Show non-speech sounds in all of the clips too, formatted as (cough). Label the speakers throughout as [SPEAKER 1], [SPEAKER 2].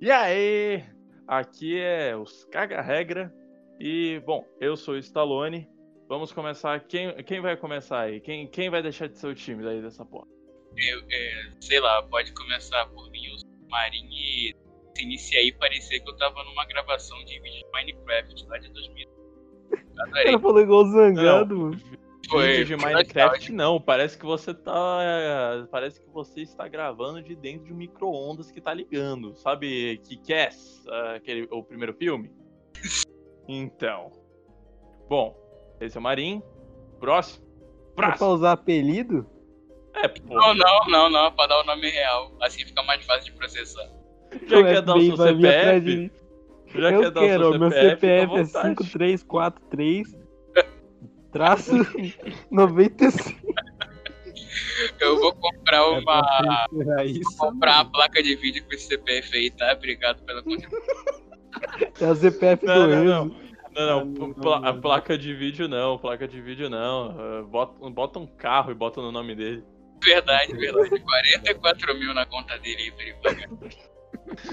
[SPEAKER 1] E aí, aqui é os Caga Regra. E, bom, eu sou o Stallone. Vamos começar. Quem, quem vai começar aí? Quem, quem vai deixar de ser o time daí dessa porra?
[SPEAKER 2] Eu, é, sei lá, pode começar por mim, o Marinho e iniciar aí parecia que eu tava numa gravação de vídeo de Minecraft lá de 2000.
[SPEAKER 3] O cara falou igual zangado, mano.
[SPEAKER 2] Foi,
[SPEAKER 1] Vídeo de Minecraft não, parece que você tá. Parece que você está gravando de dentro de um micro-ondas que tá ligando. Sabe que Cass, aquele, o primeiro filme? (laughs) Então. Bom, esse é o Marim. Próximo.
[SPEAKER 3] É pra
[SPEAKER 1] Próximo.
[SPEAKER 3] usar apelido?
[SPEAKER 1] É, pô.
[SPEAKER 2] Não, não, não, não, pra dar o nome real. Assim fica mais fácil de processar.
[SPEAKER 1] Já
[SPEAKER 3] O
[SPEAKER 1] quer dar o seu CPF? Já
[SPEAKER 3] eu
[SPEAKER 1] quer dar o
[SPEAKER 3] quero,
[SPEAKER 1] seu
[SPEAKER 3] meu
[SPEAKER 1] CPF?
[SPEAKER 3] É
[SPEAKER 1] vontade.
[SPEAKER 3] 5343 (laughs) traço 95.
[SPEAKER 2] Eu vou comprar
[SPEAKER 4] É
[SPEAKER 2] uma.
[SPEAKER 4] isso.
[SPEAKER 2] comprar uma placa de vídeo com esse CPF aí, tá? Obrigado pela contribuição.
[SPEAKER 3] É o CPF
[SPEAKER 1] Não,
[SPEAKER 3] do
[SPEAKER 1] não,
[SPEAKER 3] Enzo.
[SPEAKER 1] não. Não, não, pla- a placa de vídeo não, placa de vídeo não. Ah, Bota, bota um carro e bota no nome dele.
[SPEAKER 2] Verdade, verdade. 44 mil na conta dele aí pra ele pagar.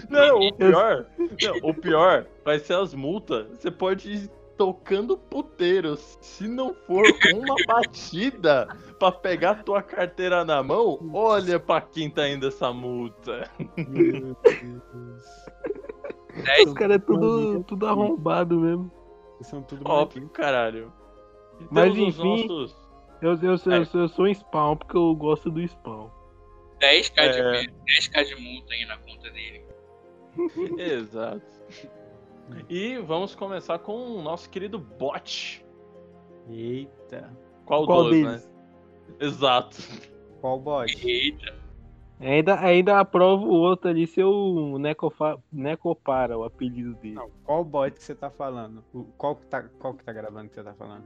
[SPEAKER 1] Não, o pior, não, o pior vai ser as multas. Você pode ir tocando puteiro. Se não for uma (laughs) batida pra pegar tua carteira na mão, olha pra quem tá indo essa multa.
[SPEAKER 4] Meu Deus.
[SPEAKER 2] 10
[SPEAKER 3] Os caras é tudo, tudo arrombado mesmo.
[SPEAKER 4] São tudo
[SPEAKER 1] Óbvio, caralho.
[SPEAKER 3] Mas enfim-
[SPEAKER 1] nossos-
[SPEAKER 3] Eu, eu, sou-
[SPEAKER 1] É.
[SPEAKER 3] eu, sou- eu sou um spawn porque eu gosto do spawn.
[SPEAKER 2] 10k, de,
[SPEAKER 1] É.
[SPEAKER 2] 10k de multa aí na conta dele. (laughs)
[SPEAKER 1] Exato. E vamos começar com o nosso querido bot.
[SPEAKER 4] Eita.
[SPEAKER 1] Qual,
[SPEAKER 3] Qual
[SPEAKER 1] dos, né?
[SPEAKER 3] deles?
[SPEAKER 1] Exato.
[SPEAKER 4] Qual bot?
[SPEAKER 2] Eita.
[SPEAKER 3] Ainda, ainda aprovo o outro ali Necofa, Necopara, o apelido dele.
[SPEAKER 4] Não, qual bot que você tá falando? O- qual, que tá, qual que tá gravando que você tá falando?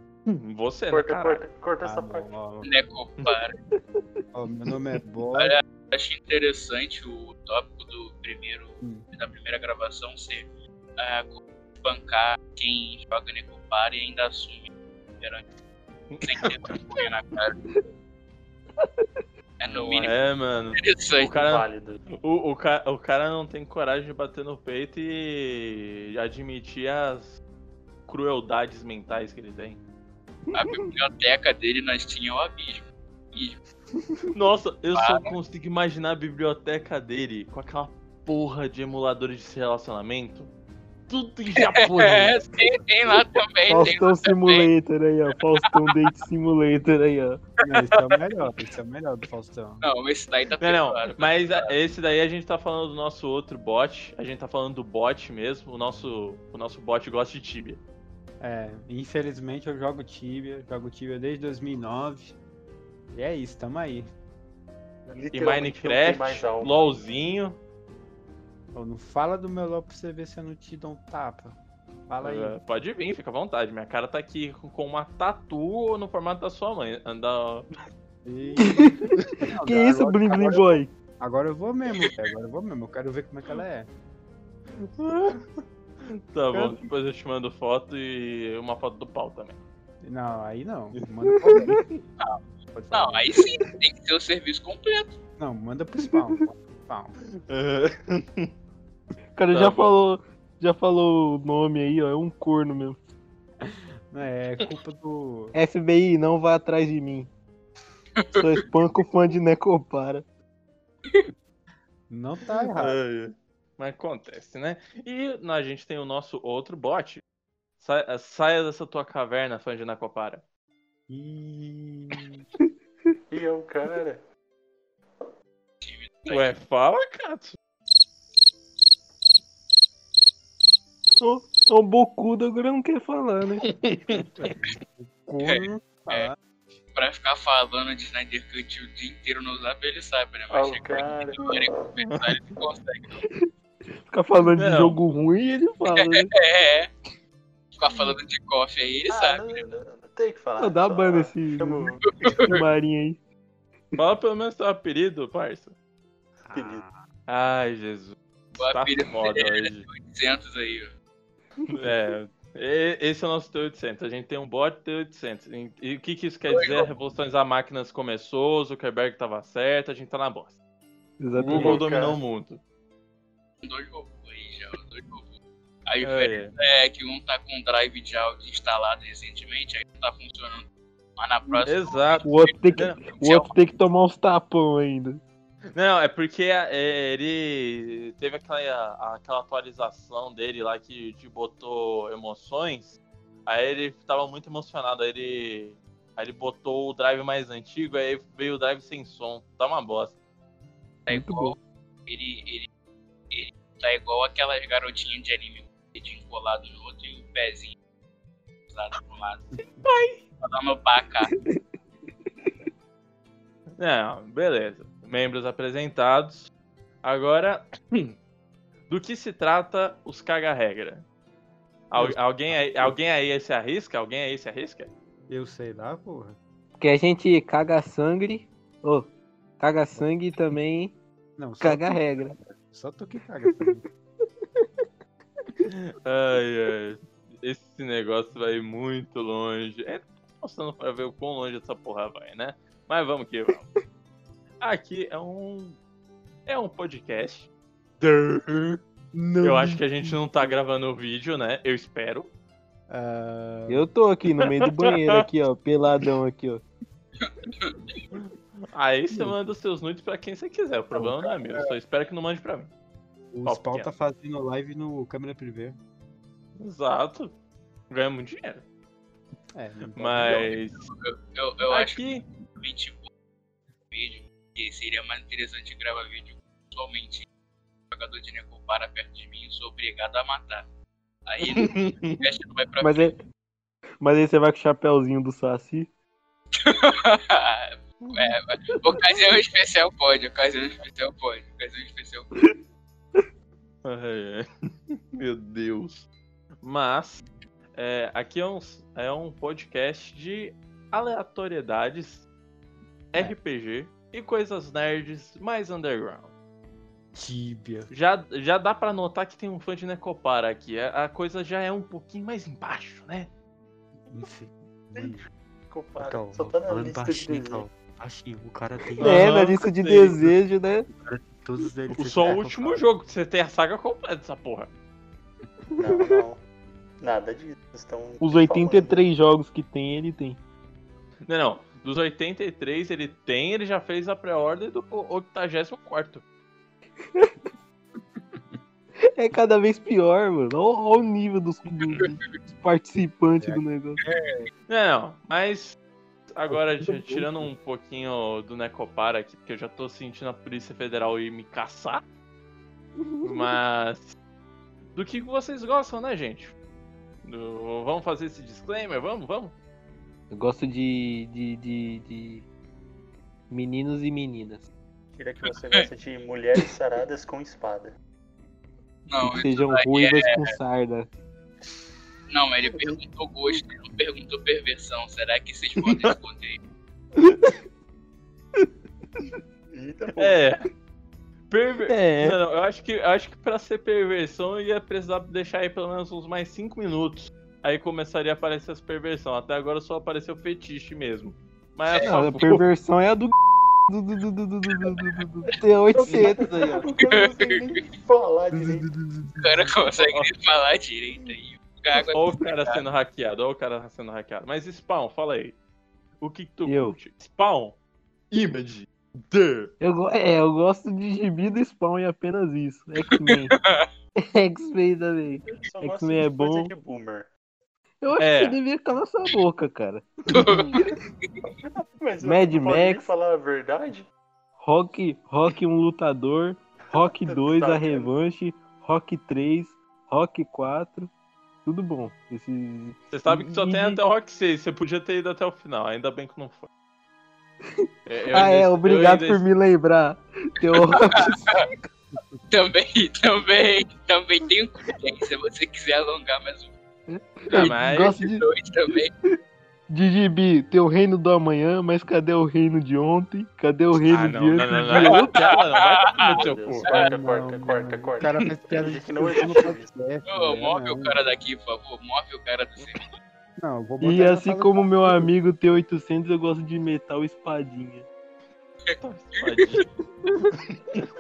[SPEAKER 1] Você, né,
[SPEAKER 5] Corta,
[SPEAKER 1] cara?
[SPEAKER 5] corta, corta
[SPEAKER 4] Ah,
[SPEAKER 5] essa
[SPEAKER 4] bom,
[SPEAKER 5] parte.
[SPEAKER 4] ó,
[SPEAKER 2] Necopara. (laughs)
[SPEAKER 4] ó, meu nome é (laughs) Bot.
[SPEAKER 2] Olha, Achei interessante o tópico do primeiro,
[SPEAKER 4] Hum.
[SPEAKER 2] da primeira gravação ser ah, bancar quem joga Necopara e ainda assume perante sem ter (laughs) vergonha na cara. É no mínimo
[SPEAKER 1] é, mano.
[SPEAKER 2] interessante.
[SPEAKER 1] O cara,
[SPEAKER 5] Válido.
[SPEAKER 1] o, o, ca- o cara não tem coragem de bater no peito e admitir as crueldades mentais que ele tem.
[SPEAKER 2] A biblioteca dele nós tinha o abismo. E
[SPEAKER 1] Nossa, eu só consigo imaginar a biblioteca dele com aquela porra de emuladores de relacionamento. Tudo em (laughs)
[SPEAKER 2] é,
[SPEAKER 1] japonês.
[SPEAKER 2] tem, tem lá também, tem
[SPEAKER 3] Faustão
[SPEAKER 2] lá também.
[SPEAKER 3] Simulator aí, ó. Faustão Date Simulator aí, ó.
[SPEAKER 4] Não, esse é o melhor, esse é o melhor do Faustão.
[SPEAKER 2] Não, esse daí tá
[SPEAKER 1] Não, não,
[SPEAKER 2] pesado.
[SPEAKER 1] mas a- esse daí a gente tá falando do nosso outro bot. A gente tá falando do bot mesmo. O nosso, o nosso bot gosta de Tibia.
[SPEAKER 4] É, infelizmente eu jogo Tibia, jogo Tibia desde 2009. E é isso, tamo aí.
[SPEAKER 1] E
[SPEAKER 5] não
[SPEAKER 1] Minecraft. LOLzinho.
[SPEAKER 4] Não fala do meu LOL pra você ver se eu não te dou um tapa. Fala aí.
[SPEAKER 1] Uh, pode vir, fica à vontade. Minha cara tá aqui com- uma tatu no formato da sua mãe. Anda.
[SPEAKER 4] E- (laughs) Não,
[SPEAKER 3] Que
[SPEAKER 4] agora-
[SPEAKER 3] isso, Bling Bling Boy?
[SPEAKER 4] Agora eu vou mesmo, agora eu vou mesmo. Eu quero ver como é que ela é. (laughs)
[SPEAKER 1] Tá bom, depois eu te mando foto e uma foto do pau também.
[SPEAKER 4] Não, aí não. (laughs) Manda pro alguém. Pode falar.
[SPEAKER 2] Não, aí sim, tem que ter o serviço completo.
[SPEAKER 4] Não, manda pro spawn. manda pro spawn. (laughs)
[SPEAKER 3] O cara
[SPEAKER 1] Tá
[SPEAKER 3] já
[SPEAKER 1] bom.
[SPEAKER 3] falou, já falou o nome aí, ó. É um corno mesmo.
[SPEAKER 4] É culpa do.
[SPEAKER 3] FBI, não vá atrás de mim. Sou espanco fã de Necopara.
[SPEAKER 4] Não tá errado.
[SPEAKER 1] Mas acontece, né? E a gente tem o nosso outro bot. Sa- Saia dessa tua caverna, fã de Nakopara.
[SPEAKER 4] E... (laughs)
[SPEAKER 5] E é o cara. (laughs)
[SPEAKER 1] Ué, fala, Katsu.
[SPEAKER 3] É um bocudo, agora não quer falar, né?
[SPEAKER 4] Corno. (laughs)
[SPEAKER 2] É.
[SPEAKER 4] tá?
[SPEAKER 2] Pra ficar falando de Snyder Cut o dia inteiro no zap, ele sabe, né? Mas
[SPEAKER 5] o
[SPEAKER 2] chega
[SPEAKER 5] cara.
[SPEAKER 2] aqui e conversar, ele não consegue.
[SPEAKER 3] Ficar falando de
[SPEAKER 1] Não.
[SPEAKER 3] jogo ruim ele fala, né? (laughs)
[SPEAKER 2] É, é. Ficar falando de coffee aí, ele
[SPEAKER 5] Ah,
[SPEAKER 2] sabe.
[SPEAKER 5] não, não, não tem que falar.
[SPEAKER 3] Pô, dá
[SPEAKER 5] só
[SPEAKER 3] banda esse-
[SPEAKER 5] o (laughs)
[SPEAKER 3] Esse marinho aí.
[SPEAKER 1] Fala pelo menos teu apelido, parça.
[SPEAKER 5] apelido.
[SPEAKER 1] Ai, Jesus.
[SPEAKER 2] O
[SPEAKER 1] Tá
[SPEAKER 2] apelido
[SPEAKER 1] foda hoje.
[SPEAKER 2] é 800 aí, ó.
[SPEAKER 1] É, esse é o nosso T800. A gente tem um bot T800. E, e o que, que isso quer dizer? Revoluções máquinas começou, Zuckerberg tava certo, a gente tá na bosta. O
[SPEAKER 3] Exatamente.
[SPEAKER 1] Google dominou o mundo.
[SPEAKER 2] Dois robôs aí já, dois robôs. A
[SPEAKER 1] É,
[SPEAKER 2] diferença é que um tá com o drive de áudio instalado recentemente, aí não tá funcionando. Mas na próxima.
[SPEAKER 1] Exato.
[SPEAKER 3] O outro tem que, o outro tem que tomar uns tapão ainda.
[SPEAKER 1] Não, é porque é, ele teve aquela, aquela atualização dele lá que te botou emoções. Aí ele tava muito emocionado. Aí ele, aí ele botou o drive mais antigo, aí veio o drive sem som. Tá uma bosta.
[SPEAKER 2] tá igual. Ele, ele, ele tá igual aquelas garotinhas de anime, colado no outro e o pezinho usado pro lado. Pai! Pra dar no paca.
[SPEAKER 1] Não, beleza. Membros apresentados. Agora, (clears throat) do que se trata os caga-regra? Al- alguém, aí, alguém aí se arrisca? Alguém aí se arrisca?
[SPEAKER 4] Eu sei lá, porra.
[SPEAKER 3] Porque a gente caga sangue. Ô, caga sangue também
[SPEAKER 4] Não,
[SPEAKER 3] caga regra.
[SPEAKER 4] só tu que caga. também.
[SPEAKER 1] Ai, ai. Esse negócio vai muito longe. É, tô mostrando pra ver o quão longe essa porra vai, né? Mas vamos que vamos. Aqui é um. É um podcast. Eu acho que a gente não tá gravando o vídeo, né? Eu espero.
[SPEAKER 4] Ah,
[SPEAKER 3] Eu tô aqui no meio do banheiro, aqui, ó. Peladão aqui, ó.
[SPEAKER 1] Aí você manda os seus nudes pra quem você quiser. O problema não é meu. Só espero que não mande pra mim.
[SPEAKER 4] O
[SPEAKER 1] Pau
[SPEAKER 4] Spawn tá fazendo live no câmera privê.
[SPEAKER 1] Exato. Ganha muito dinheiro.
[SPEAKER 4] É,
[SPEAKER 1] Mas.
[SPEAKER 2] Eu, eu, eu acho
[SPEAKER 1] Aqui.
[SPEAKER 2] que tipo vídeo, que seria mais interessante gravar vídeo somente um jogador de Necopara perto de mim, eu sou obrigado a matar. Aí o resto não vai pra
[SPEAKER 3] Mas, é... Mas aí você vai com o chapéuzinho do Saci. (laughs)
[SPEAKER 2] é, ocasião especial pode, ocasião especial pode, ocasião especial pode.
[SPEAKER 1] Ai, ai. (laughs) Meu Deus. Mas, é, aqui é um, é um podcast de aleatoriedades, RPG e coisas nerds mais underground.
[SPEAKER 4] Tíbia.
[SPEAKER 1] Já, já dá pra notar que tem um fã de Necopara aqui. A, a coisa já é um pouquinho mais embaixo, né?
[SPEAKER 4] Enfim.
[SPEAKER 5] Compadre,
[SPEAKER 6] Então,
[SPEAKER 5] só tá na lista de
[SPEAKER 6] baixinho,
[SPEAKER 5] desenho.
[SPEAKER 6] então. Baixinho, o cara tem
[SPEAKER 3] É, na lista de desejo, né?
[SPEAKER 6] Todos eles.
[SPEAKER 1] Só o último jogo, que você tem a saga completa dessa porra.
[SPEAKER 5] Não, não. Nada disso. Estão
[SPEAKER 3] Os 83 jogos que tem, ele tem.
[SPEAKER 1] Não, não. Dos 83 ele tem, ele já fez a pré-ordem do 84. (laughs)
[SPEAKER 3] É cada vez pior, mano. Olha, o nível dos, dos- dos participantes do negócio.
[SPEAKER 1] Não, não, mas agora tirando um pouquinho do Necopara aqui, porque eu já tô sentindo a Polícia Federal ir me caçar. Mas do que vocês gostam, né, gente? Do- Vamos fazer esse disclaimer? Vamos, vamos?
[SPEAKER 3] Eu gosto de, de, de, de meninos e meninas.
[SPEAKER 5] Tira que você gosta de mulheres saradas com espada.
[SPEAKER 2] Não,
[SPEAKER 3] que sejam ruivas com sarda.
[SPEAKER 2] Não, ele perguntou gosto, ele não perguntou perversão. Será que vocês podem esconder?
[SPEAKER 5] Eita.
[SPEAKER 1] É. Perver...
[SPEAKER 3] É.
[SPEAKER 1] Não, não, eu acho que, acho que pra ser perversão ia precisar deixar aí pelo menos uns mais 5 minutos. Aí começaria a aparecer as perversão. Até agora só apareceu fetiche mesmo. Mas é,
[SPEAKER 3] a perversão é a do. do. Tem 800 aí, ó.
[SPEAKER 5] O cara
[SPEAKER 2] consegue falar direito aí, Água
[SPEAKER 1] Olha o cara sendo hackeado, olha o cara sendo hackeado. Mas Spawn, fala aí. O que, que tu
[SPEAKER 3] Eu?
[SPEAKER 1] curte? Spawn, Image, The.
[SPEAKER 3] Eu, é, eu gosto de gibi do Spawn e apenas isso. X-Men. (laughs) X-Men também. X-Men é bom.
[SPEAKER 5] de boomer.
[SPEAKER 3] Eu acho
[SPEAKER 1] É.
[SPEAKER 3] que você devia calar sua boca, cara.
[SPEAKER 5] Mas eu
[SPEAKER 3] Mad Max.
[SPEAKER 5] falar a verdade?
[SPEAKER 3] Rock, Rock um lutador. Rock 2, (laughs)
[SPEAKER 5] Tá
[SPEAKER 3] a revanche. Rock 3, Rock 4. Tudo bom. Esse...
[SPEAKER 1] Você sabe que só tem
[SPEAKER 3] E-
[SPEAKER 1] até o Rock 6, você podia ter ido até o final, ainda bem que não foi. (laughs) Eu
[SPEAKER 3] ah,
[SPEAKER 1] ainda-
[SPEAKER 3] é,
[SPEAKER 1] eu
[SPEAKER 3] obrigado
[SPEAKER 1] ainda-
[SPEAKER 3] por me lembrar. Tem o Rock (laughs)
[SPEAKER 2] Também, também, também tem um se você quiser alongar mais um
[SPEAKER 1] Ah, mas
[SPEAKER 3] gosto de,
[SPEAKER 2] dois
[SPEAKER 3] Digibi, tem o reino do amanhã, mas cadê o reino de ontem? Cadê o reino
[SPEAKER 1] Ah,
[SPEAKER 3] de
[SPEAKER 1] não,
[SPEAKER 3] antes
[SPEAKER 1] não, não,
[SPEAKER 3] de
[SPEAKER 1] não,
[SPEAKER 3] ontem?
[SPEAKER 1] não, Nutella, não, vai no seu cu.
[SPEAKER 5] Corta, corta, corta, corta.
[SPEAKER 4] O cara faz piada de
[SPEAKER 5] que não
[SPEAKER 4] velho,
[SPEAKER 2] move o cara daqui, por favor. Move o cara do centro.
[SPEAKER 4] Não, vou botar
[SPEAKER 3] E assim como meu amigo T800, eu gosto de metal espadinha. (laughs)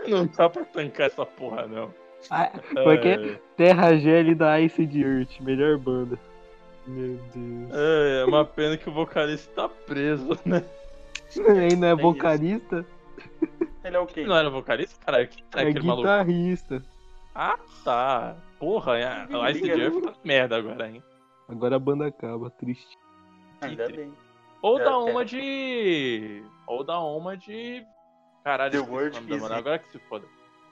[SPEAKER 1] Não dá pra tancar essa porra, não.
[SPEAKER 3] Ah, Porque Terra Gélida Ice de Earth, melhor banda.
[SPEAKER 4] Meu Deus.
[SPEAKER 1] É, é uma pena que o vocalista tá preso, né? (laughs)
[SPEAKER 3] Ele não é
[SPEAKER 5] isso.
[SPEAKER 3] vocalista,
[SPEAKER 5] Ele é o quê?
[SPEAKER 1] Não era vocalista? Caralho, que tá
[SPEAKER 3] é
[SPEAKER 1] aquele maluco?
[SPEAKER 3] guitarrista.
[SPEAKER 1] Ah, tá. Porra, é, a Ice
[SPEAKER 5] Liga,
[SPEAKER 1] Earth tá merda agora, hein?
[SPEAKER 3] Agora a banda acaba, triste.
[SPEAKER 5] Ainda bem.
[SPEAKER 1] Ou
[SPEAKER 5] É,
[SPEAKER 1] dá
[SPEAKER 5] é.
[SPEAKER 1] uma de. Ou dá uma de. Caralho,
[SPEAKER 5] The
[SPEAKER 1] o
[SPEAKER 5] Word it.
[SPEAKER 1] agora que se foda.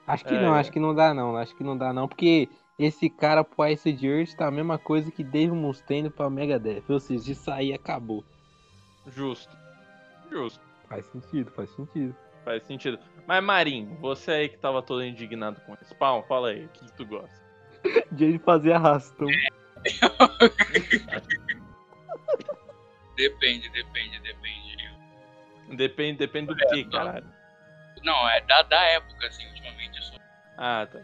[SPEAKER 3] Acho que
[SPEAKER 1] É.
[SPEAKER 3] não, acho que não dá não, acho que não dá não, porque esse cara pro Ice de Earth tá a mesma coisa que Dave Mustaine pra Megadeth, ou seja, isso aí acabou.
[SPEAKER 1] Justo. Justo.
[SPEAKER 3] Faz sentido, faz sentido.
[SPEAKER 1] Faz sentido. Mas, Marinho, você aí que tava todo indignado com o Spawn, fala aí, o que, que tu gosta? (laughs)
[SPEAKER 3] De ele fazer arrastão. (laughs)
[SPEAKER 2] Depende, depende, depende.
[SPEAKER 1] Depende, depende do
[SPEAKER 2] É,
[SPEAKER 1] que,
[SPEAKER 2] não.
[SPEAKER 1] caralho.
[SPEAKER 2] Não, é da, da época, assim, ultimamente eu sou
[SPEAKER 1] Ah, tá.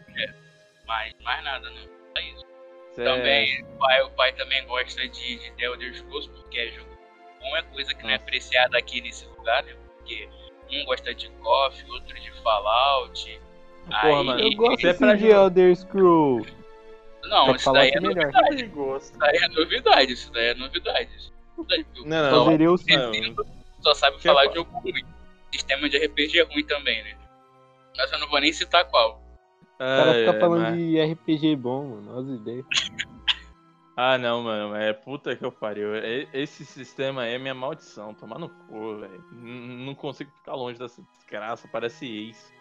[SPEAKER 2] Mais, mais nada, não. Só isso.
[SPEAKER 1] Cê-
[SPEAKER 2] Também, o pai, o pai também gosta de, de The Elder Scrolls, porque é jogo bom, é coisa que não é apreciada aqui nesse lugar, né? Porque um gosta de KOF, outro de Fallout.
[SPEAKER 1] Porra,
[SPEAKER 2] aí-
[SPEAKER 1] mano.
[SPEAKER 3] Eu gosto
[SPEAKER 1] é pra
[SPEAKER 3] de
[SPEAKER 1] jogar.
[SPEAKER 3] Elder Scroll.
[SPEAKER 2] Não,
[SPEAKER 3] Só que
[SPEAKER 2] isso daí é
[SPEAKER 3] é
[SPEAKER 2] novidade. Isso daí é novidade, isso daí é novidade. É
[SPEAKER 1] Não, não,
[SPEAKER 3] Fazer eu
[SPEAKER 2] só sabe
[SPEAKER 1] Que
[SPEAKER 2] falar
[SPEAKER 1] é
[SPEAKER 2] de jogo ruim. Sistema de RPG é ruim também, né? Mas eu não vou nem citar qual.
[SPEAKER 3] O cara
[SPEAKER 1] é,
[SPEAKER 3] fica falando
[SPEAKER 1] mas-
[SPEAKER 3] de RPG bom, mano, as ideias. (laughs)
[SPEAKER 1] Ah, não, mano, é puta que eu pariu. Esse sistema aí é minha maldição, tomar no cu, velho. Não consigo ficar longe dessa desgraça, parece ex.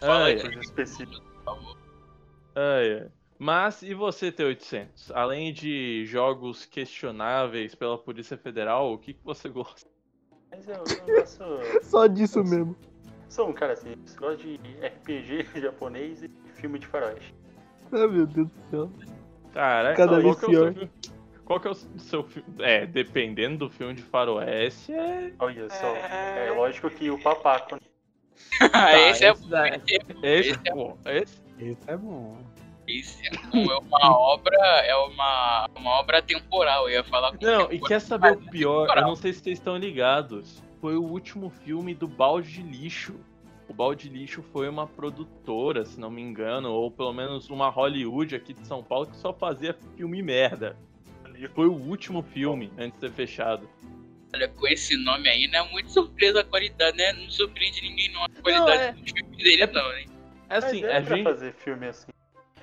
[SPEAKER 2] Fala
[SPEAKER 1] Ai,
[SPEAKER 2] aí,
[SPEAKER 5] Coisa específica.
[SPEAKER 2] por favor.
[SPEAKER 1] ai. Mas e você, T800? Além de jogos questionáveis pela Polícia Federal, o que, que você gosta?
[SPEAKER 5] Mas eu, eu (laughs) sou,
[SPEAKER 3] Só disso mesmo.
[SPEAKER 5] Sou um cara assim, gosto de RPG (laughs) japonês e filme de faroeste.
[SPEAKER 3] Ah, meu Deus do céu.
[SPEAKER 1] Cara,
[SPEAKER 3] Cada
[SPEAKER 1] qual
[SPEAKER 3] vez
[SPEAKER 1] que é
[SPEAKER 3] pior.
[SPEAKER 1] filme? Qual que é o seu filme? É, dependendo do filme de faroeste, é.
[SPEAKER 5] Olha só, é lógico que o papaco, né? (laughs)
[SPEAKER 2] esse é
[SPEAKER 1] esse daí- Esse, pô, esse
[SPEAKER 4] Esse é bom.
[SPEAKER 2] Esse é um- é uma obra, é uma, uma obra temporal, eu ia falar com
[SPEAKER 1] Não, e quer saber o pior? Eu não sei se vocês estão ligados. Foi o último filme do Balde de Lixo. O Balde de Lixo foi uma produtora, se não me engano, ou pelo menos uma Hollywood aqui de São Paulo que só fazia filme merda. Foi o último filme antes de ser fechado.
[SPEAKER 2] Olha, com esse nome aí, não é muito surpresa a qualidade, né? Não surpreende ninguém não a qualidade
[SPEAKER 1] é-
[SPEAKER 2] do filme dele, não, hein?
[SPEAKER 1] É assim,
[SPEAKER 5] Mas
[SPEAKER 1] a
[SPEAKER 5] é pra
[SPEAKER 1] gente.
[SPEAKER 5] fazer filme assim.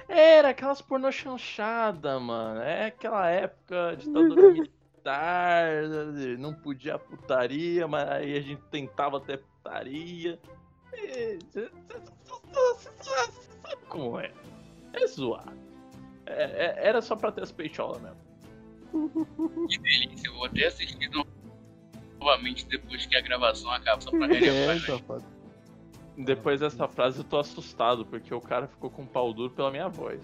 [SPEAKER 1] Era aquelas pornô chanchada, mano. É aquela época ditadura (laughs) militar, não podia putaria, mas aí a gente tentava ter putaria. E- cê- cê- cê- cê- cê Sabe como é? É zoado. É- é- era só pra ter as peitolas mesmo. (laughs)
[SPEAKER 2] Que delícia, eu vou até assistir no- novamente depois que a gravação acaba, só pra
[SPEAKER 3] É,
[SPEAKER 2] relembrar.
[SPEAKER 3] safado.
[SPEAKER 1] Depois dessa frase eu tô assustado, porque o cara ficou com pau duro pela minha voz.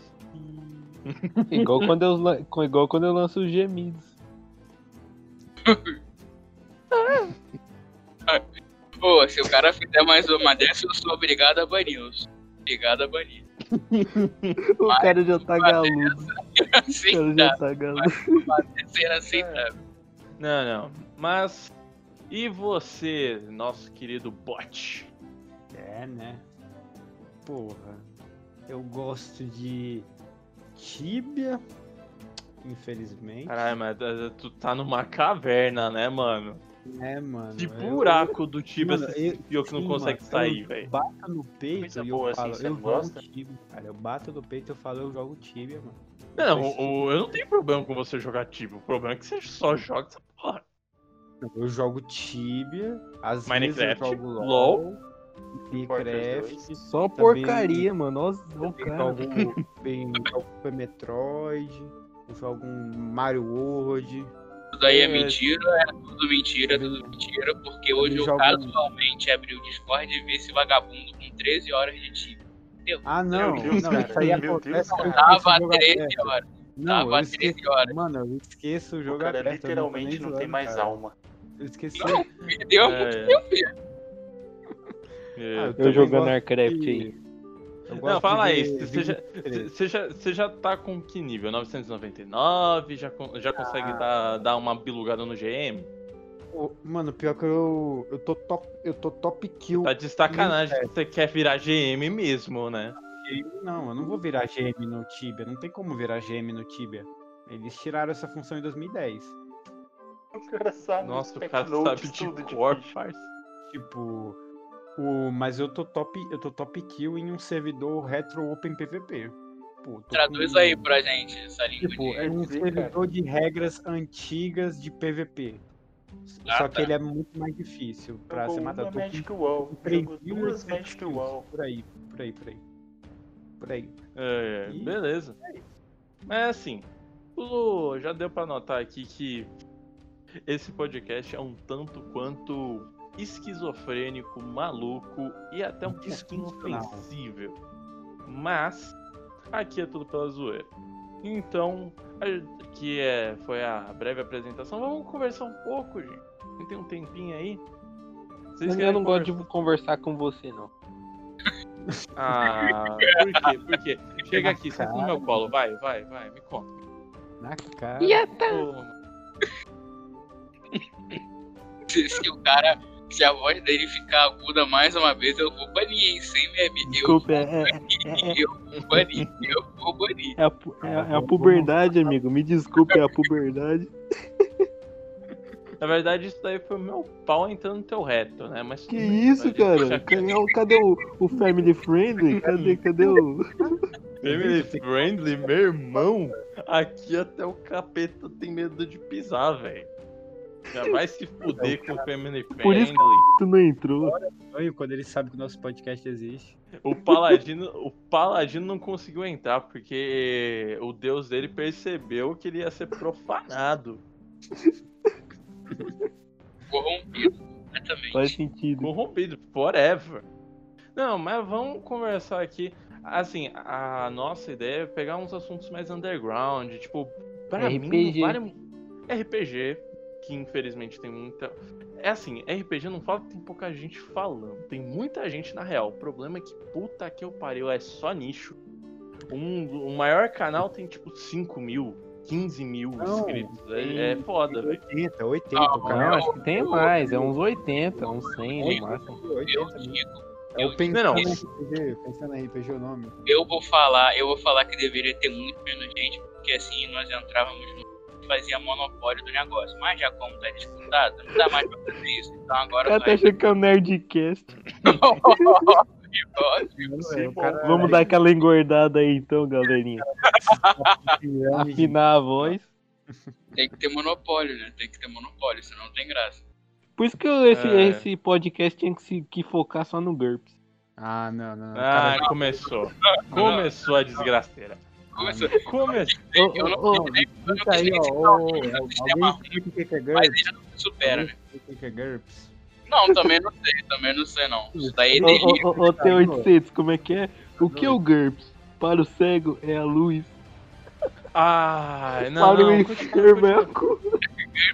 [SPEAKER 3] Igual quando eu, igual quando eu lanço os gemidos.
[SPEAKER 2] Pô, se o cara fizer mais uma dessa, eu sou obrigado a banir. eu sou Obrigado a banir. (laughs)
[SPEAKER 3] O cara já tá galudo. O cara já tá galudo.
[SPEAKER 2] aceitável.
[SPEAKER 1] Não, não. Mas. E você, nosso querido bot?
[SPEAKER 4] É, né? Porra. Eu gosto de Tibia, infelizmente.
[SPEAKER 1] Caralho, mas tu tá numa caverna, né, mano?
[SPEAKER 4] É, mano.
[SPEAKER 1] Que
[SPEAKER 4] eu-
[SPEAKER 1] buraco do Tibia
[SPEAKER 4] Mano,
[SPEAKER 1] você
[SPEAKER 4] eu-
[SPEAKER 1] que não
[SPEAKER 4] sim,
[SPEAKER 1] consegue
[SPEAKER 4] mano,
[SPEAKER 1] sair,
[SPEAKER 4] eu
[SPEAKER 1] velho.
[SPEAKER 4] Bato no peito e
[SPEAKER 5] boa,
[SPEAKER 4] eu
[SPEAKER 5] assim,
[SPEAKER 4] falo,
[SPEAKER 5] você
[SPEAKER 4] eu
[SPEAKER 5] gosta?
[SPEAKER 4] Tibia, cara. Eu bato no peito e eu falo, eu jogo Tibia, mano.
[SPEAKER 1] Não,
[SPEAKER 4] Depois-
[SPEAKER 1] o- eu não tenho problema com você jogar Tibia. O problema é que você só joga essa porra.
[SPEAKER 4] Eu jogo Tibia, às
[SPEAKER 1] Minecraft,
[SPEAKER 4] vezes eu jogo
[SPEAKER 1] LOL,
[SPEAKER 4] LOL, Minecraft,
[SPEAKER 3] Só porcaria, mano. Nossa,
[SPEAKER 4] também
[SPEAKER 3] cara.
[SPEAKER 4] jogo bem, jogo Super Metroid, eu jogo um Mario World.
[SPEAKER 2] Tudo aí é
[SPEAKER 1] É.
[SPEAKER 2] mentira, é tudo mentira, é tudo mentira, porque hoje eu casualmente abri o Discord e vi esse vagabundo com 13 horas de time.
[SPEAKER 4] Ah, não,
[SPEAKER 5] Deus,
[SPEAKER 4] não, isso aí
[SPEAKER 5] meu
[SPEAKER 4] acontece
[SPEAKER 5] Deus,
[SPEAKER 2] Tava
[SPEAKER 4] esse jogo é-
[SPEAKER 2] 13 horas.
[SPEAKER 4] Não, eu
[SPEAKER 2] Tava
[SPEAKER 4] esqueço.
[SPEAKER 2] 13 horas.
[SPEAKER 4] Mano, eu esqueço o
[SPEAKER 5] O
[SPEAKER 4] jogo
[SPEAKER 5] cara
[SPEAKER 4] aberto. eu
[SPEAKER 5] literalmente não
[SPEAKER 4] zoando,
[SPEAKER 5] tem mais
[SPEAKER 4] cara.
[SPEAKER 5] alma.
[SPEAKER 4] Eu esqueci.
[SPEAKER 2] Perdeu
[SPEAKER 1] É,
[SPEAKER 2] muito tempo, filho.
[SPEAKER 1] É.
[SPEAKER 4] Ah,
[SPEAKER 3] Eu
[SPEAKER 4] também
[SPEAKER 3] jogando Warcraft aí.
[SPEAKER 1] Não, fala aí, você já, você já, você já tá com que nível? 999? Já, já consegue
[SPEAKER 4] Ah.
[SPEAKER 1] dar, dar uma bilugada no GM?
[SPEAKER 4] Mano, pior que eu, eu tô top, eu tô top kill.
[SPEAKER 1] Tá de sacanagem que você quer virar GM mesmo, né?
[SPEAKER 4] Não, eu não vou virar GM no Tibia. Não tem como virar GM no Tibia. Eles tiraram essa função em 2010.
[SPEAKER 5] O cara sabe.
[SPEAKER 1] Nossa, o cara sabe de
[SPEAKER 5] de
[SPEAKER 1] cor,
[SPEAKER 5] ficha.
[SPEAKER 1] parça.
[SPEAKER 4] Tipo, o, mas eu tô top, eu tô top kill em um servidor retro open PVP. Pô,
[SPEAKER 2] Traduz
[SPEAKER 4] com-
[SPEAKER 2] aí pra gente essa língua
[SPEAKER 4] Tipo,
[SPEAKER 2] de...
[SPEAKER 4] é um servidor de regras antigas de PVP.
[SPEAKER 2] Ah,
[SPEAKER 4] Só
[SPEAKER 2] tá.
[SPEAKER 4] que ele é muito mais difícil pra ser matado.
[SPEAKER 5] uma Magic Wall.
[SPEAKER 4] 3.800
[SPEAKER 5] Jogou duas Magic. Wall.
[SPEAKER 4] Por aí, por aí, por aí. Por aí.
[SPEAKER 1] É,
[SPEAKER 4] Ih.
[SPEAKER 1] beleza. Mas assim, o- já deu pra notar aqui que esse podcast é um tanto quanto esquizofrênico, maluco e até um pouquinho ofensível. Mas aqui é tudo pela zoeira. Então, que é, foi a breve apresentação. Vamos conversar um pouco, gente. Tem um tempinho aí? Vocês
[SPEAKER 3] Eu não gosto de
[SPEAKER 1] conversar?
[SPEAKER 3] com você, não. (laughs)
[SPEAKER 1] Ah, por quê? Por quê? Chega aqui, senta no meu colo. Vai, vai, vai, me conta.
[SPEAKER 4] Na cara.
[SPEAKER 1] Ô,
[SPEAKER 2] Se, (laughs) se o cara... Se a voz dele ficar aguda mais uma vez, eu vou banir, hein? Sem meme.
[SPEAKER 3] Desculpa, é, é,
[SPEAKER 2] Eu vou banir. Eu vou banir.
[SPEAKER 3] é a, é é a puberdade, amigo. Me desculpe, é a puberdade. (laughs)
[SPEAKER 1] Na verdade, isso daí foi o meu pau entrando no teu reto, né? Mas
[SPEAKER 3] Que isso, cara?
[SPEAKER 1] deixa
[SPEAKER 3] Cadê, o- cadê o, o Family Friendly? Cadê, cadê o.
[SPEAKER 1] Family friendly, meu irmão. Aqui até o capeta tem medo de pisar, velho. Já vai se fuder com o family
[SPEAKER 3] Por isso
[SPEAKER 1] friendly.
[SPEAKER 3] Tu não entrou?
[SPEAKER 4] Quando ele sabe que o nosso podcast existe.
[SPEAKER 1] O paladino, o paladino não conseguiu entrar porque o deus dele percebeu que ele ia ser profanado.
[SPEAKER 2] Corrompido. Completamente.
[SPEAKER 3] Faz sentido.
[SPEAKER 1] corrompido, forever. Não, mas vamos conversar aqui. Assim, a nossa ideia é pegar uns assuntos mais underground, tipo, pra mim
[SPEAKER 3] RPG.
[SPEAKER 1] não vale RPG, que infelizmente tem muita. É assim, RPG não fala que tem pouca gente falando, tem muita gente na real. O problema é que puta que eu pariu, é só nicho. Um, o maior canal tem tipo 5 mil, 15 mil
[SPEAKER 4] Não,
[SPEAKER 1] inscritos.
[SPEAKER 4] tem-
[SPEAKER 1] É, é foda, velho.
[SPEAKER 4] 80, 80,
[SPEAKER 2] Ah,
[SPEAKER 4] o cara.
[SPEAKER 3] Não, acho que tem mais. É uns 80, uns 100 no máximo.
[SPEAKER 4] 80
[SPEAKER 2] Eu
[SPEAKER 4] É
[SPEAKER 2] eu
[SPEAKER 4] Pensando
[SPEAKER 1] Não.
[SPEAKER 4] RPG, Pensando em RPG o nome.
[SPEAKER 2] eu vou falar, eu vou falar que deveria ter muito menos gente, porque assim nós entrávamos no fazia monopólio do negócio. Mas já como tá disputado, não dá mais pra fazer isso. Então agora
[SPEAKER 3] cara tá
[SPEAKER 2] vai.
[SPEAKER 3] achando que é o Nerdcast.
[SPEAKER 4] É, o cara-
[SPEAKER 3] Vamos dar aquela engordada aí então, galerinha. (laughs) Afinar a voz.
[SPEAKER 2] Tem que ter monopólio, né? Tem que ter monopólio, senão não tem graça.
[SPEAKER 3] Por isso que eu- esse,
[SPEAKER 1] É.
[SPEAKER 3] esse podcast tinha que, se, que focar só no GURPS.
[SPEAKER 4] Ah, não, não. não.
[SPEAKER 1] Ah, começou. (laughs) Começou a desgraceira.
[SPEAKER 2] Começou.
[SPEAKER 1] Começou.
[SPEAKER 3] Ô,
[SPEAKER 2] Eu não eu não
[SPEAKER 4] Fica aí, ó.
[SPEAKER 2] o
[SPEAKER 4] Alguém o que que é
[SPEAKER 2] mas
[SPEAKER 4] GURPS?
[SPEAKER 2] ele já não se supera, né?
[SPEAKER 4] O que é GURPS?
[SPEAKER 2] Não, também não sei, também não sei não. Isso daí é
[SPEAKER 3] ô,
[SPEAKER 2] delírio.
[SPEAKER 3] ô, ô, ô, T800, como é que é? O que é o GURPS? Para o cego é a luz.
[SPEAKER 1] Ai, não,
[SPEAKER 3] Para o enfermo é a cor.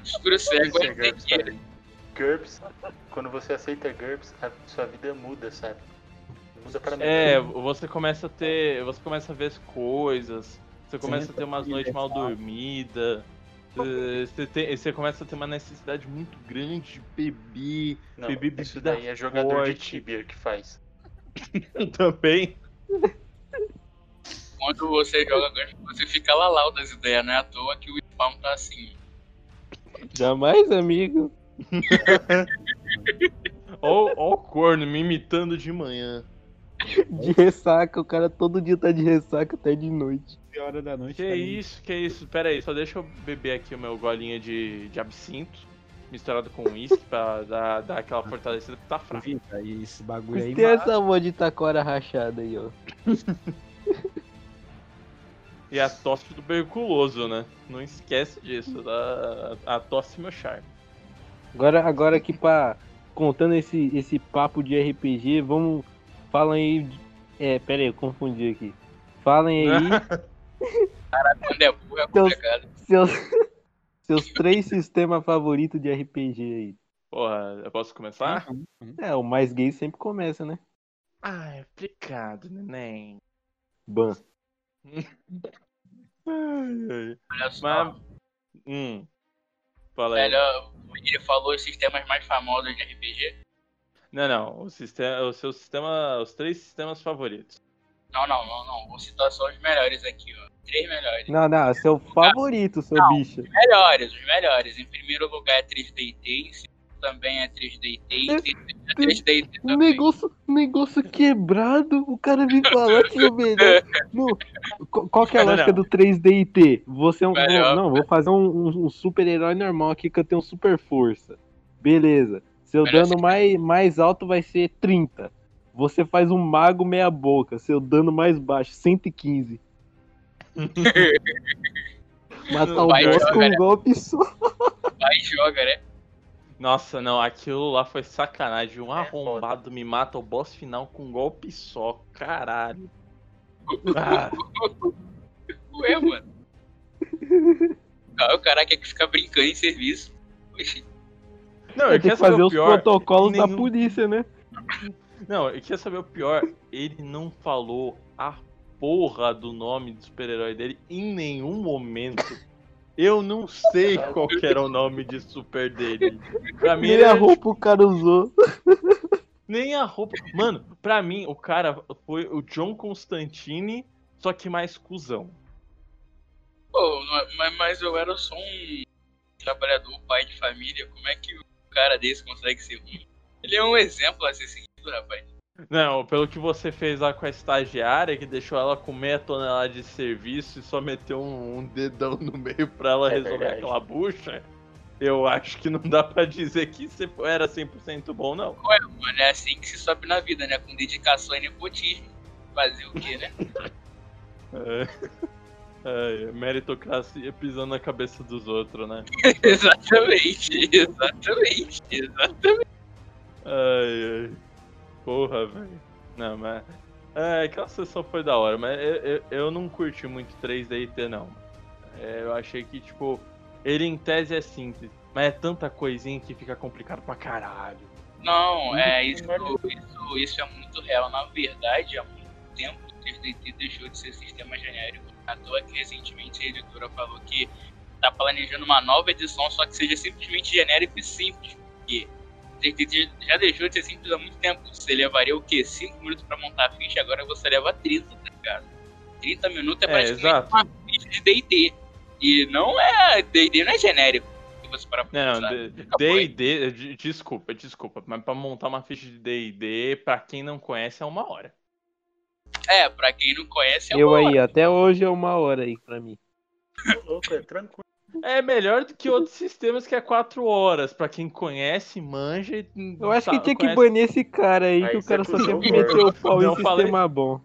[SPEAKER 2] Escuro cego
[SPEAKER 5] Isso
[SPEAKER 2] é
[SPEAKER 5] é GURPS,
[SPEAKER 2] que
[SPEAKER 5] cara. GURPS, quando você aceita GURPS, a sua vida muda, sabe? Pra melhor.
[SPEAKER 1] É, você começa a ter. Você começa a ver as coisas. Você começa a ter umas noites mal dormidas. Você, tem- você começa a ter uma necessidade muito grande de beber.
[SPEAKER 5] Não,
[SPEAKER 1] beber
[SPEAKER 5] isso
[SPEAKER 1] bebida
[SPEAKER 5] daí é jogador de
[SPEAKER 1] forte.
[SPEAKER 5] Tibia que faz. (laughs)
[SPEAKER 1] Também.
[SPEAKER 2] quando você joga você fica lalau das ideias, não é à toa que o spawn tá assim.
[SPEAKER 3] Jamais, amigo. (laughs)
[SPEAKER 1] Ó, ó o corno me imitando de manhã. (laughs)
[SPEAKER 3] De ressaca, o cara todo dia tá de ressaca até de noite.
[SPEAKER 4] hora da noite.
[SPEAKER 1] Que
[SPEAKER 4] tá
[SPEAKER 1] isso, que isso. Pera aí, só deixa eu beber aqui o meu golinho de, de absinto. Misturado com uísque pra dar, dar aquela fortalecida que tá fraco.
[SPEAKER 4] Vita, e esse bagulho aí.
[SPEAKER 3] Tem essa voz de taquara rachada aí, ó. (laughs)
[SPEAKER 1] E a tosse do tuberculoso, né? Não esquece disso. A, a tosse é meu charme.
[SPEAKER 3] Agora, agora aqui pra. Contando esse, esse papo de RPG, vamos. Falem aí. É, pera aí, eu confundi aqui. Falem aí. (laughs)
[SPEAKER 2] Cara, quando é burro é complicado.
[SPEAKER 3] Seus, (laughs) seus três sistemas favoritos de RPG aí.
[SPEAKER 1] Porra, eu posso começar?
[SPEAKER 3] É, o mais gay sempre começa, né?
[SPEAKER 1] Ah, é obrigado, neném.
[SPEAKER 3] Ban. (laughs)
[SPEAKER 1] Ai, ai.
[SPEAKER 2] Olha só,
[SPEAKER 1] Mas. Hum. Fala aí.
[SPEAKER 2] velho, ele falou os sistemas mais famosos de RPG.
[SPEAKER 1] Não, não. O, sistema, o seu sistema. Os três sistemas favoritos.
[SPEAKER 2] Não, não, não, não. Vou citar só os melhores aqui, ó. Três melhores.
[SPEAKER 3] Não, não, seu favorito, seu
[SPEAKER 2] Não.
[SPEAKER 3] bicho.
[SPEAKER 2] Os melhores, os melhores. Em primeiro lugar é 3DT, em segundo também é 3DT, em terceiro é 3DT
[SPEAKER 3] Um
[SPEAKER 2] também.
[SPEAKER 3] negócio, negócio quebrado, o cara vem falar que é o melhor. Qu- qual que é a
[SPEAKER 1] Não,
[SPEAKER 3] lógica
[SPEAKER 1] não.
[SPEAKER 3] do 3DT? Você é um.
[SPEAKER 2] Melhor.
[SPEAKER 3] Não, vou fazer um, um- um super-herói normal aqui que eu tenho super força. Beleza. Seu
[SPEAKER 2] Melhor
[SPEAKER 3] dano mais, mais alto vai ser 30. Você faz um mago meia boca. Seu dano mais baixo, 115. (laughs) Matar o boss com um
[SPEAKER 2] né?
[SPEAKER 3] golpe só.
[SPEAKER 2] Vai e joga, né?
[SPEAKER 1] Nossa, não, aquilo lá foi sacanagem. Um
[SPEAKER 5] É
[SPEAKER 1] arrombado me mata o boss final com um golpe só. Caralho. (laughs) Ah,
[SPEAKER 2] Ué, mano. Ah, o cara quer que fica brincando em serviço. Oxi.
[SPEAKER 1] Não,
[SPEAKER 3] Tem
[SPEAKER 1] eu quero
[SPEAKER 3] que fazer
[SPEAKER 1] saber o
[SPEAKER 3] os
[SPEAKER 1] pior.
[SPEAKER 3] protocolos da
[SPEAKER 1] nenhum-
[SPEAKER 3] polícia, né?
[SPEAKER 1] Não, eu quero saber o pior. Ele não falou a porra do nome do super-herói dele em nenhum momento. Eu não sei qual que era o nome de super dele. Pra mim,
[SPEAKER 3] Nem a roupa o cara usou.
[SPEAKER 1] Nem a roupa. Mano, pra mim, o cara foi o John Constantine, só que mais cuzão.
[SPEAKER 2] Pô, mas, mas eu era só um trabalhador, pai de família. Como é que cara desse consegue ser ruim? Ele é um exemplo a ser seguido, rapaz.
[SPEAKER 1] Não, pelo que você fez lá com a estagiária, que deixou ela com meia tonelada de serviço e só meteu um, um dedão no meio pra ela
[SPEAKER 5] É
[SPEAKER 1] resolver
[SPEAKER 5] verdade.
[SPEAKER 1] aquela bucha, eu acho que não dá pra dizer que você era 100% bom, não.
[SPEAKER 2] Ué, mano, é assim que se sobe na vida, né? Com dedicação e nepotismo. Fazer o quê, né? (laughs)
[SPEAKER 1] É, é, meritocracia pisando na cabeça dos outros, né? (laughs)
[SPEAKER 2] exatamente, exatamente, exatamente.
[SPEAKER 1] Ai, ai. Porra, velho. Não, mas. É, aquela sessão foi da hora, mas eu, eu, eu não curti muito 3DT, não. É, eu achei que, tipo, ele em tese é simples, mas é tanta coisinha que fica complicado pra caralho.
[SPEAKER 2] Não, é isso, isso, isso é muito real. Na verdade, há muito tempo o 3DT deixou de ser sistema genérico. À toa que recentemente a editora falou que tá planejando uma nova edição, só que seja simplesmente genérico e simples. Porque o 3DT já deixou de ser simples há muito tempo. Você levaria o quê? 5 minutos pra montar a ficha, agora você leva 30, tá ligado? 30 minutos é
[SPEAKER 1] É,
[SPEAKER 2] praticamente
[SPEAKER 1] exato.
[SPEAKER 2] uma ficha de DD. E não é. DD não é genérico. Se você parar pra
[SPEAKER 1] Não. D&D, de- desculpa, desculpa, mas pra montar uma ficha de D&D, pra quem não conhece, é uma hora.
[SPEAKER 2] É, pra quem não conhece, é
[SPEAKER 3] Eu
[SPEAKER 2] uma
[SPEAKER 3] aí, até hoje é uma hora aí pra mim.
[SPEAKER 5] Louco, é tranquilo.
[SPEAKER 1] É melhor do que outros sistemas que é 4 horas, pra quem conhece, manja e...
[SPEAKER 3] Eu acho que tinha que
[SPEAKER 1] conhece-
[SPEAKER 3] banir esse cara aí,
[SPEAKER 5] Aí
[SPEAKER 3] que o cara só sempre meteu o pau
[SPEAKER 1] Não
[SPEAKER 3] em
[SPEAKER 1] falei.
[SPEAKER 3] sistema bom.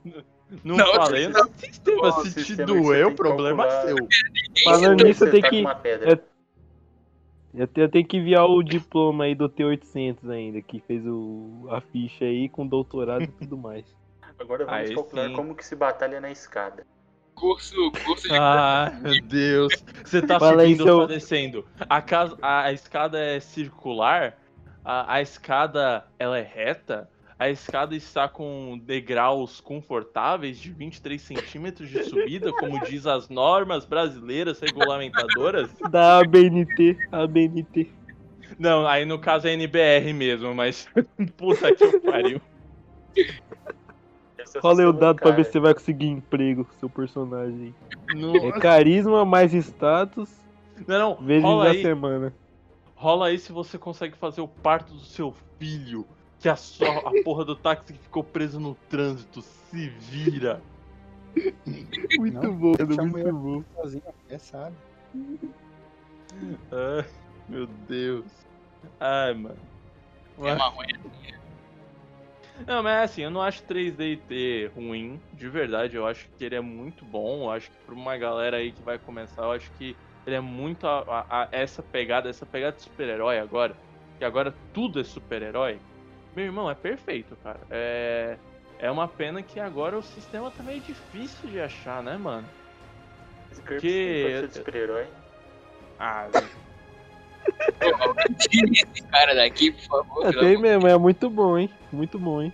[SPEAKER 1] Não,
[SPEAKER 2] Não,
[SPEAKER 1] falei
[SPEAKER 2] não.
[SPEAKER 1] no sistema,
[SPEAKER 5] Qual
[SPEAKER 1] se te doeu, problema é seu.
[SPEAKER 3] Falando nisso, eu tenho
[SPEAKER 5] tá
[SPEAKER 3] que. Eu tenho, eu tenho que enviar o diploma aí do T800 ainda, que fez o, a ficha aí com doutorado e tudo mais.
[SPEAKER 5] Agora vamos
[SPEAKER 1] Aí
[SPEAKER 5] calcular
[SPEAKER 1] sim.
[SPEAKER 5] como que se batalha na escada.
[SPEAKER 2] curso, curso de
[SPEAKER 1] Ah, meu Deus. Você tá
[SPEAKER 3] Fala
[SPEAKER 1] subindo ou tá descendo? A, casa, a, a escada é circular? A, a escada, ela é reta? A escada está com degraus confortáveis de 23 centímetros de subida, como diz as normas brasileiras regulamentadoras?
[SPEAKER 3] Da ABNT, ABNT.
[SPEAKER 1] Não, aí no caso é NBR mesmo, mas (laughs) puta que pariu.
[SPEAKER 3] Rola aí o dado pra ver
[SPEAKER 5] cara.
[SPEAKER 3] se você vai conseguir emprego, seu personagem.
[SPEAKER 1] Não,
[SPEAKER 3] É carisma mais status
[SPEAKER 1] não, não,
[SPEAKER 3] vezes
[SPEAKER 1] rola
[SPEAKER 3] a
[SPEAKER 1] aí,
[SPEAKER 3] semana.
[SPEAKER 1] rola aí se você consegue fazer o parto do seu filho, que a, só, a (laughs) porra do táxi que ficou preso no trânsito se vira.
[SPEAKER 3] Muito
[SPEAKER 4] Não,
[SPEAKER 3] bom, muito
[SPEAKER 4] mulher-
[SPEAKER 3] bom.
[SPEAKER 4] sozinho, é, sabe?
[SPEAKER 1] Ai, meu Deus. Ai, mano.
[SPEAKER 2] é uma ruim.
[SPEAKER 1] Não, mas assim, eu não acho 3DT ruim, de verdade, eu acho que ele é muito bom, eu acho que pra uma galera aí que vai começar, eu acho que ele é muito a, a- a- essa pegada, essa pegada de super-herói agora, que agora tudo é super-herói. Meu irmão, é perfeito, cara. É, é uma pena que agora o sistema tá meio difícil de achar, né, mano?
[SPEAKER 5] Scorpius
[SPEAKER 1] Que-
[SPEAKER 5] pode ser de super-herói.
[SPEAKER 1] Ah,
[SPEAKER 2] tire esse cara daqui, por favor.
[SPEAKER 3] É, tem
[SPEAKER 2] amor-
[SPEAKER 3] mesmo, é muito bom, hein? Muito bom, hein?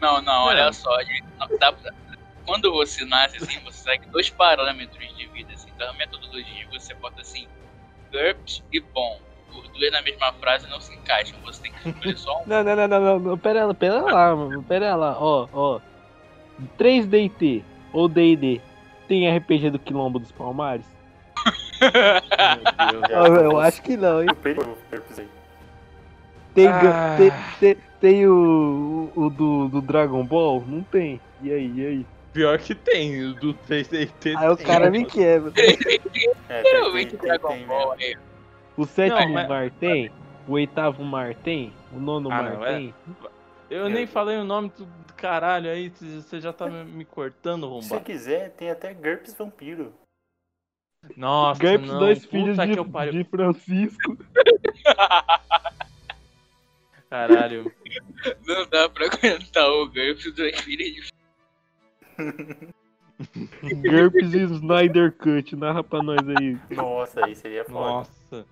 [SPEAKER 2] Não, não, olha
[SPEAKER 1] Não.
[SPEAKER 2] só. gente, dá pra- Quando você nasce, assim, você segue dois parâmetros de vida, assim. Então, a metodologia você bota assim, GURPS e bom. Os dois na mesma frase não se encaixam. Você tem que escolher só um.
[SPEAKER 3] Não, (laughs) não, não, não, não, não. Pera, lá, pera lá, mano. Pera lá, ó, ó. 3DT ou DD tem RPG do Quilombo dos Palmares?
[SPEAKER 1] Meu Deus.
[SPEAKER 3] Ah, eu acho que não, hein?
[SPEAKER 5] O.
[SPEAKER 3] Tem,
[SPEAKER 1] Ah.
[SPEAKER 3] tem, tem, tem o, o do, do Dragon Ball? Não tem. E aí, e aí?
[SPEAKER 1] Pior que tem, o do 3DT.
[SPEAKER 3] Aí o
[SPEAKER 1] tem.
[SPEAKER 3] cara me quebra.
[SPEAKER 5] É,
[SPEAKER 2] Dragon
[SPEAKER 5] tem
[SPEAKER 2] Ball
[SPEAKER 5] mesmo.
[SPEAKER 2] aí.
[SPEAKER 3] O sétimo
[SPEAKER 1] Não, mas-
[SPEAKER 3] mar tem? O oitavo mar tem? O nono
[SPEAKER 1] Ah,
[SPEAKER 3] mar
[SPEAKER 1] não, é-
[SPEAKER 3] tem?
[SPEAKER 1] Eu nem falei o nome do caralho aí, você já tá me cortando,
[SPEAKER 5] Se você
[SPEAKER 1] Romba.
[SPEAKER 5] quiser, tem até GURPS Vampiro.
[SPEAKER 1] Nossa,
[SPEAKER 3] GURPS,
[SPEAKER 1] não,
[SPEAKER 3] dois
[SPEAKER 1] puta
[SPEAKER 3] filhos
[SPEAKER 1] que eu pariu.
[SPEAKER 3] de, de Francisco. (laughs)
[SPEAKER 1] Caralho.
[SPEAKER 2] Não dá pra aguentar o GURPS dois filhos (laughs) de
[SPEAKER 3] GURPS e Snyder Cut. Narra pra nós aí.
[SPEAKER 5] Nossa, aí seria foda.
[SPEAKER 1] Nossa.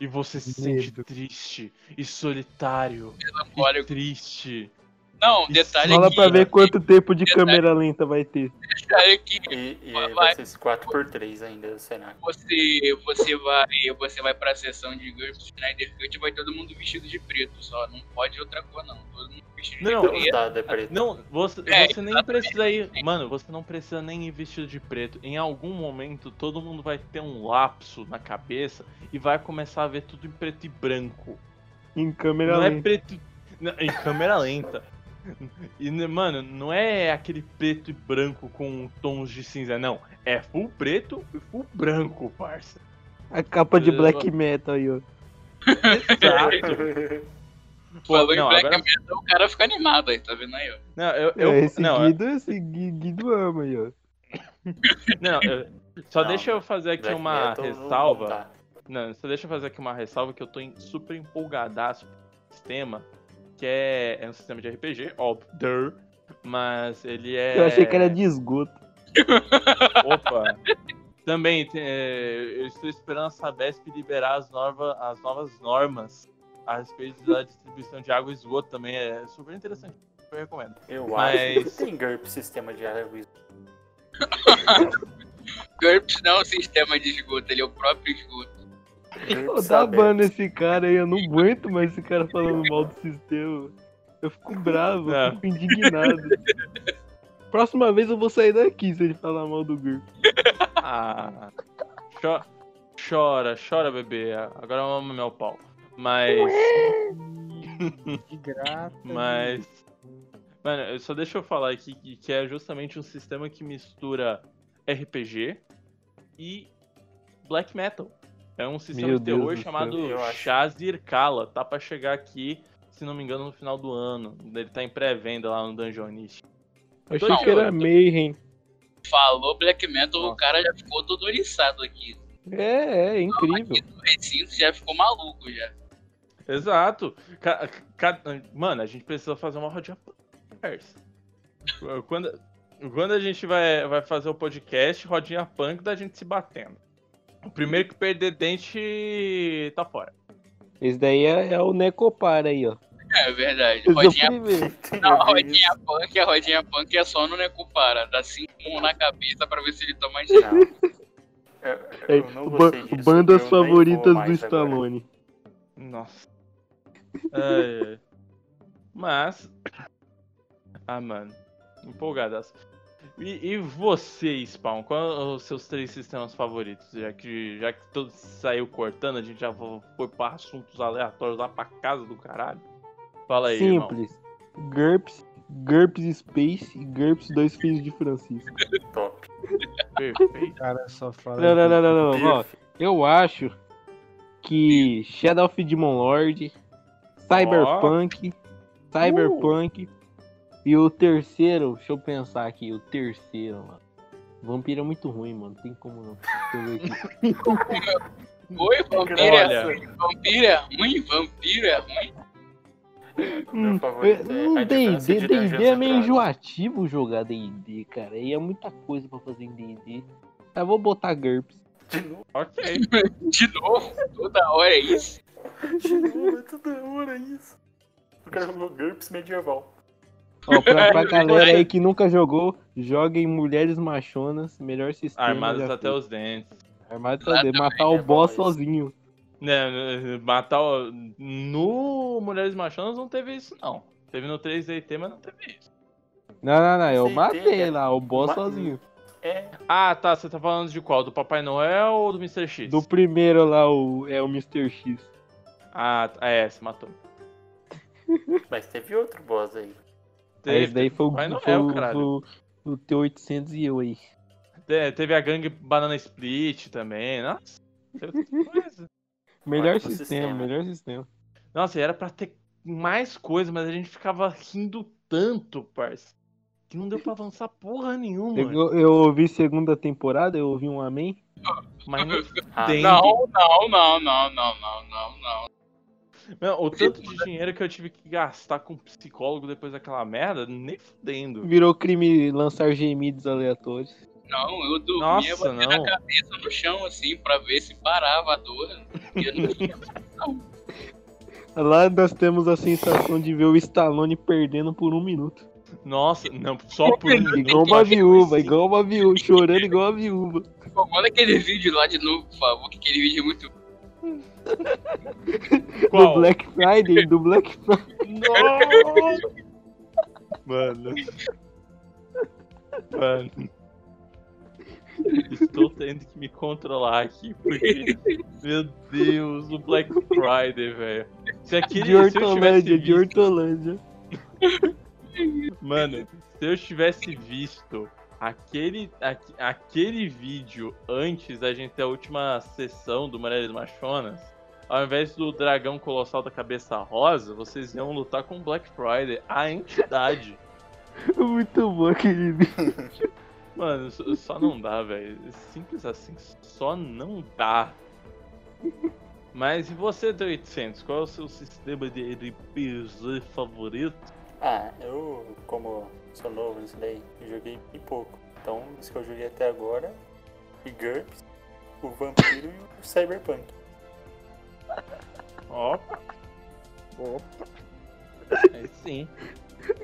[SPEAKER 1] E você se sente triste e solitário. E triste.
[SPEAKER 2] Não, detalhe
[SPEAKER 3] Fala
[SPEAKER 2] aqui.
[SPEAKER 3] pra ver quanto tempo de câmera lenta vai ter.
[SPEAKER 2] Detalhe aqui.
[SPEAKER 5] E, e
[SPEAKER 2] Vai.
[SPEAKER 5] ser esse 4x3 ainda o cenário.
[SPEAKER 2] Você, você vai, você vai pra sessão de GURPS Snyder Cut e vai todo mundo vestido de preto só. Não pode outra cor, não. Todo mundo vestido
[SPEAKER 1] Não,
[SPEAKER 2] de preto.
[SPEAKER 5] dados é preto.
[SPEAKER 1] Não, você,
[SPEAKER 2] É,
[SPEAKER 1] você nem precisa ir. Mano, você não precisa nem ir vestido de preto. Em algum momento, todo mundo vai ter um lapso na cabeça e vai começar a ver tudo em preto e branco.
[SPEAKER 3] Em câmera
[SPEAKER 1] Não é
[SPEAKER 3] lenta.
[SPEAKER 1] preto. não, em câmera lenta. E, né, mano, não é aquele preto e branco com tons de cinza, não. É full preto e full branco, parça.
[SPEAKER 3] A capa de
[SPEAKER 1] Eu-
[SPEAKER 3] black metal aí, ó.
[SPEAKER 1] Exato. (laughs) Pô,
[SPEAKER 2] Falou em
[SPEAKER 1] não,
[SPEAKER 2] Black
[SPEAKER 1] agora-
[SPEAKER 2] Metal, o cara fica animado aí, tá vendo aí, ó.
[SPEAKER 1] Não, eu, eu,
[SPEAKER 3] é, esse
[SPEAKER 1] não,
[SPEAKER 3] Guido, esse Gui- Guido ama aí, ó. (laughs)
[SPEAKER 1] não, eu- só
[SPEAKER 5] Não,
[SPEAKER 1] deixa eu fazer aqui
[SPEAKER 5] Black
[SPEAKER 1] uma
[SPEAKER 5] Metal
[SPEAKER 1] ressalva. Não, só deixa eu fazer aqui uma ressalva que eu tô em- super empolgadaço com o sistema, que é, é um sistema de RPG, óbvio, mas ele é...
[SPEAKER 3] Eu achei que era de esgoto. (laughs)
[SPEAKER 1] Opa! Também, tem- é, eu estou esperando a Sabesp liberar as, norma, as novas normas a respeito da distribuição de água e esgoto também, é super interessante, eu recomendo.
[SPEAKER 5] Eu
[SPEAKER 1] Mas-
[SPEAKER 5] acho que tem GURPS sistema de água. e- (laughs)
[SPEAKER 2] GURPS não é um sistema de esgoto, ele é o próprio esgoto.
[SPEAKER 5] GURPS
[SPEAKER 3] dá ban nesse cara aí, eu não aguento mais esse cara falando mal do sistema. Eu fico bravo, eu fico indignado. Próxima vez eu vou sair daqui se ele falar mal do GURP.
[SPEAKER 1] Ah, cho- chora, chora, bebê, agora ama meu pau. Mas...
[SPEAKER 4] De (laughs) (laughs) graça.
[SPEAKER 1] Mas. Mano, eu- só deixa eu falar aqui que, que é justamente um sistema que mistura RPG e Black Metal. É um sistema
[SPEAKER 3] Meu
[SPEAKER 1] de terror
[SPEAKER 3] Deus do
[SPEAKER 1] chamado. Shazir Kala. Tá pra chegar aqui, se não me engano, no final do ano. Ele tá em pré-venda lá no Dungeonist.
[SPEAKER 3] Eu achei
[SPEAKER 1] Não,
[SPEAKER 3] que era Mayhem.
[SPEAKER 2] Falou Black Metal, o
[SPEAKER 1] Nossa.
[SPEAKER 2] cara já ficou todo oriçado aqui.
[SPEAKER 3] É, é, incrível.
[SPEAKER 2] Aqui no recinto já ficou maluco já.
[SPEAKER 1] Exato. Ca- ca- Mano, a gente precisa fazer uma rodinha. Quando, quando a gente vai, vai fazer o podcast, rodinha punk da gente se batendo. O primeiro que perder dente tá fora.
[SPEAKER 3] Esse daí é, é o Necopar aí, ó.
[SPEAKER 2] É verdade.
[SPEAKER 3] Esse é
[SPEAKER 2] Rodinha, (laughs) não, a rodinha punk, a rodinha punk é só no Necupara. Dá cinco um na cabeça pra ver se ele toma de
[SPEAKER 3] É,
[SPEAKER 5] eu não
[SPEAKER 3] ba- bandas favoritas do
[SPEAKER 5] agora.
[SPEAKER 3] Stallone.
[SPEAKER 1] Nossa. Ai, ai. Mas. Ah, mano. Empolgadas. E, e você, Spawn? Quais são os seus três sistemas favoritos? Já que, já que todo saiu cortando, a gente já foi pra assuntos aleatórios lá pra casa do caralho. Fala aí, irmão.
[SPEAKER 3] Simples. GURPS, GURPS Space e GURPS Dois Filhos de Francisco. (laughs)
[SPEAKER 5] Top.
[SPEAKER 1] Perfeito.
[SPEAKER 4] O cara só fala.
[SPEAKER 3] Não, não, não, não, não. Ó, eu acho que Shadow of Demon Lord, Cyberpunk, Cyberpunk e o terceiro, deixa eu pensar aqui, o terceiro, mano. Vampiro é muito ruim, mano. Tem como não. Deixa eu ver aqui. (laughs)
[SPEAKER 2] Oi, vampiro é ruim, vampiro é ruim, vampiro é ruim.
[SPEAKER 3] Hum,
[SPEAKER 5] é
[SPEAKER 3] Não D&D, D&D é meio enjoativo jogar D&D, cara. E é muita coisa pra fazer em D&D. Eu vou botar GURPS.
[SPEAKER 5] De novo,
[SPEAKER 1] Ok. (laughs)
[SPEAKER 2] De novo, toda hora é isso.
[SPEAKER 5] de novo, é toda hora isso. O cara jogou GURPS medieval.
[SPEAKER 3] Ó, pra, pra (laughs) galera aí que nunca jogou, joguem Mulheres Machonas, melhor sistema.
[SPEAKER 1] Armados até os dentes.
[SPEAKER 3] Armados até os dentes. Matar o
[SPEAKER 5] é
[SPEAKER 3] boss sozinho.
[SPEAKER 1] Né, matar o... No Mulheres Machonas não teve isso, não. Teve no 3DT, mas não teve isso.
[SPEAKER 3] Não, não, não, eu
[SPEAKER 5] Sim,
[SPEAKER 3] matei
[SPEAKER 5] tem,
[SPEAKER 3] lá, o boss sozinho.
[SPEAKER 5] É,
[SPEAKER 1] Ah, tá. Você tá falando de qual? Do Papai Noel ou do Mr. X?
[SPEAKER 3] Do primeiro lá, o, é o Mr. X.
[SPEAKER 1] Ah, é, você matou.
[SPEAKER 5] mas teve outro boss aí.
[SPEAKER 3] Esse daí foi,
[SPEAKER 1] Papai
[SPEAKER 3] foi,
[SPEAKER 1] Noel, caralho.
[SPEAKER 3] foi o- o T800 e eu aí.
[SPEAKER 1] Te- Teve a gangue Banana Split também. Nossa, teve tanta coisa. (laughs)
[SPEAKER 3] Melhor sistema,
[SPEAKER 5] sistema.
[SPEAKER 3] melhor sistema.
[SPEAKER 1] Nossa, e era pra ter mais coisa, mas a gente ficava rindo tanto, parça. Que não deu pra avançar porra nenhuma.
[SPEAKER 3] Eu, eu ouvi segunda temporada, eu ouvi um amém.
[SPEAKER 1] Mas não
[SPEAKER 5] Ah,
[SPEAKER 1] tem.
[SPEAKER 2] Não, não, não, não, não, não, não, não.
[SPEAKER 1] O tanto de dinheiro que eu tive que gastar com psicólogo depois daquela merda, nem fudendo.
[SPEAKER 3] Virou crime lançar gemidos aleatórios.
[SPEAKER 2] Não, eu dormia
[SPEAKER 1] Nossa,
[SPEAKER 2] batendo
[SPEAKER 1] não.
[SPEAKER 2] a cabeça no chão, assim, pra ver se parava a dor. Eu não tinha (laughs)
[SPEAKER 3] Lá nós temos a sensação de ver o Stallone perdendo por um minuto.
[SPEAKER 1] Nossa, não, só por um
[SPEAKER 3] Igual uma viúva, igual uma viúva, chorando igual uma viúva.
[SPEAKER 2] Pô, Manda aquele vídeo lá de novo, por favor, que aquele vídeo é muito.
[SPEAKER 1] Qual?
[SPEAKER 3] Do Black Friday, do Black Friday.
[SPEAKER 1] Nossa! Mano. Mano. Estou tendo que me controlar aqui, porque. Meu Deus, o Black Friday, velho. Se aquele.
[SPEAKER 3] De Hortolândia, de Hortolândia.
[SPEAKER 1] Mano, se eu tivesse visto aquele, aque- aquele vídeo antes da gente ter a última sessão do Mulheres Machonas, ao invés do dragão colossal da cabeça rosa, vocês iam lutar com o Black Friday, a entidade. (laughs)
[SPEAKER 3] Muito bom aquele vídeo. (laughs)
[SPEAKER 1] Mano, só- só não dá, velho. Simples assim, só não dá. Mas e você, D800? Qual é o seu sistema de RPG favorito?
[SPEAKER 5] Ah, eu, como sou novo nisso daí, eu joguei bem pouco. Então, os que eu joguei até agora, o GURPS, o Vampiro e o Cyberpunk. (laughs)
[SPEAKER 1] Opa! Opa! (laughs) Aí sim.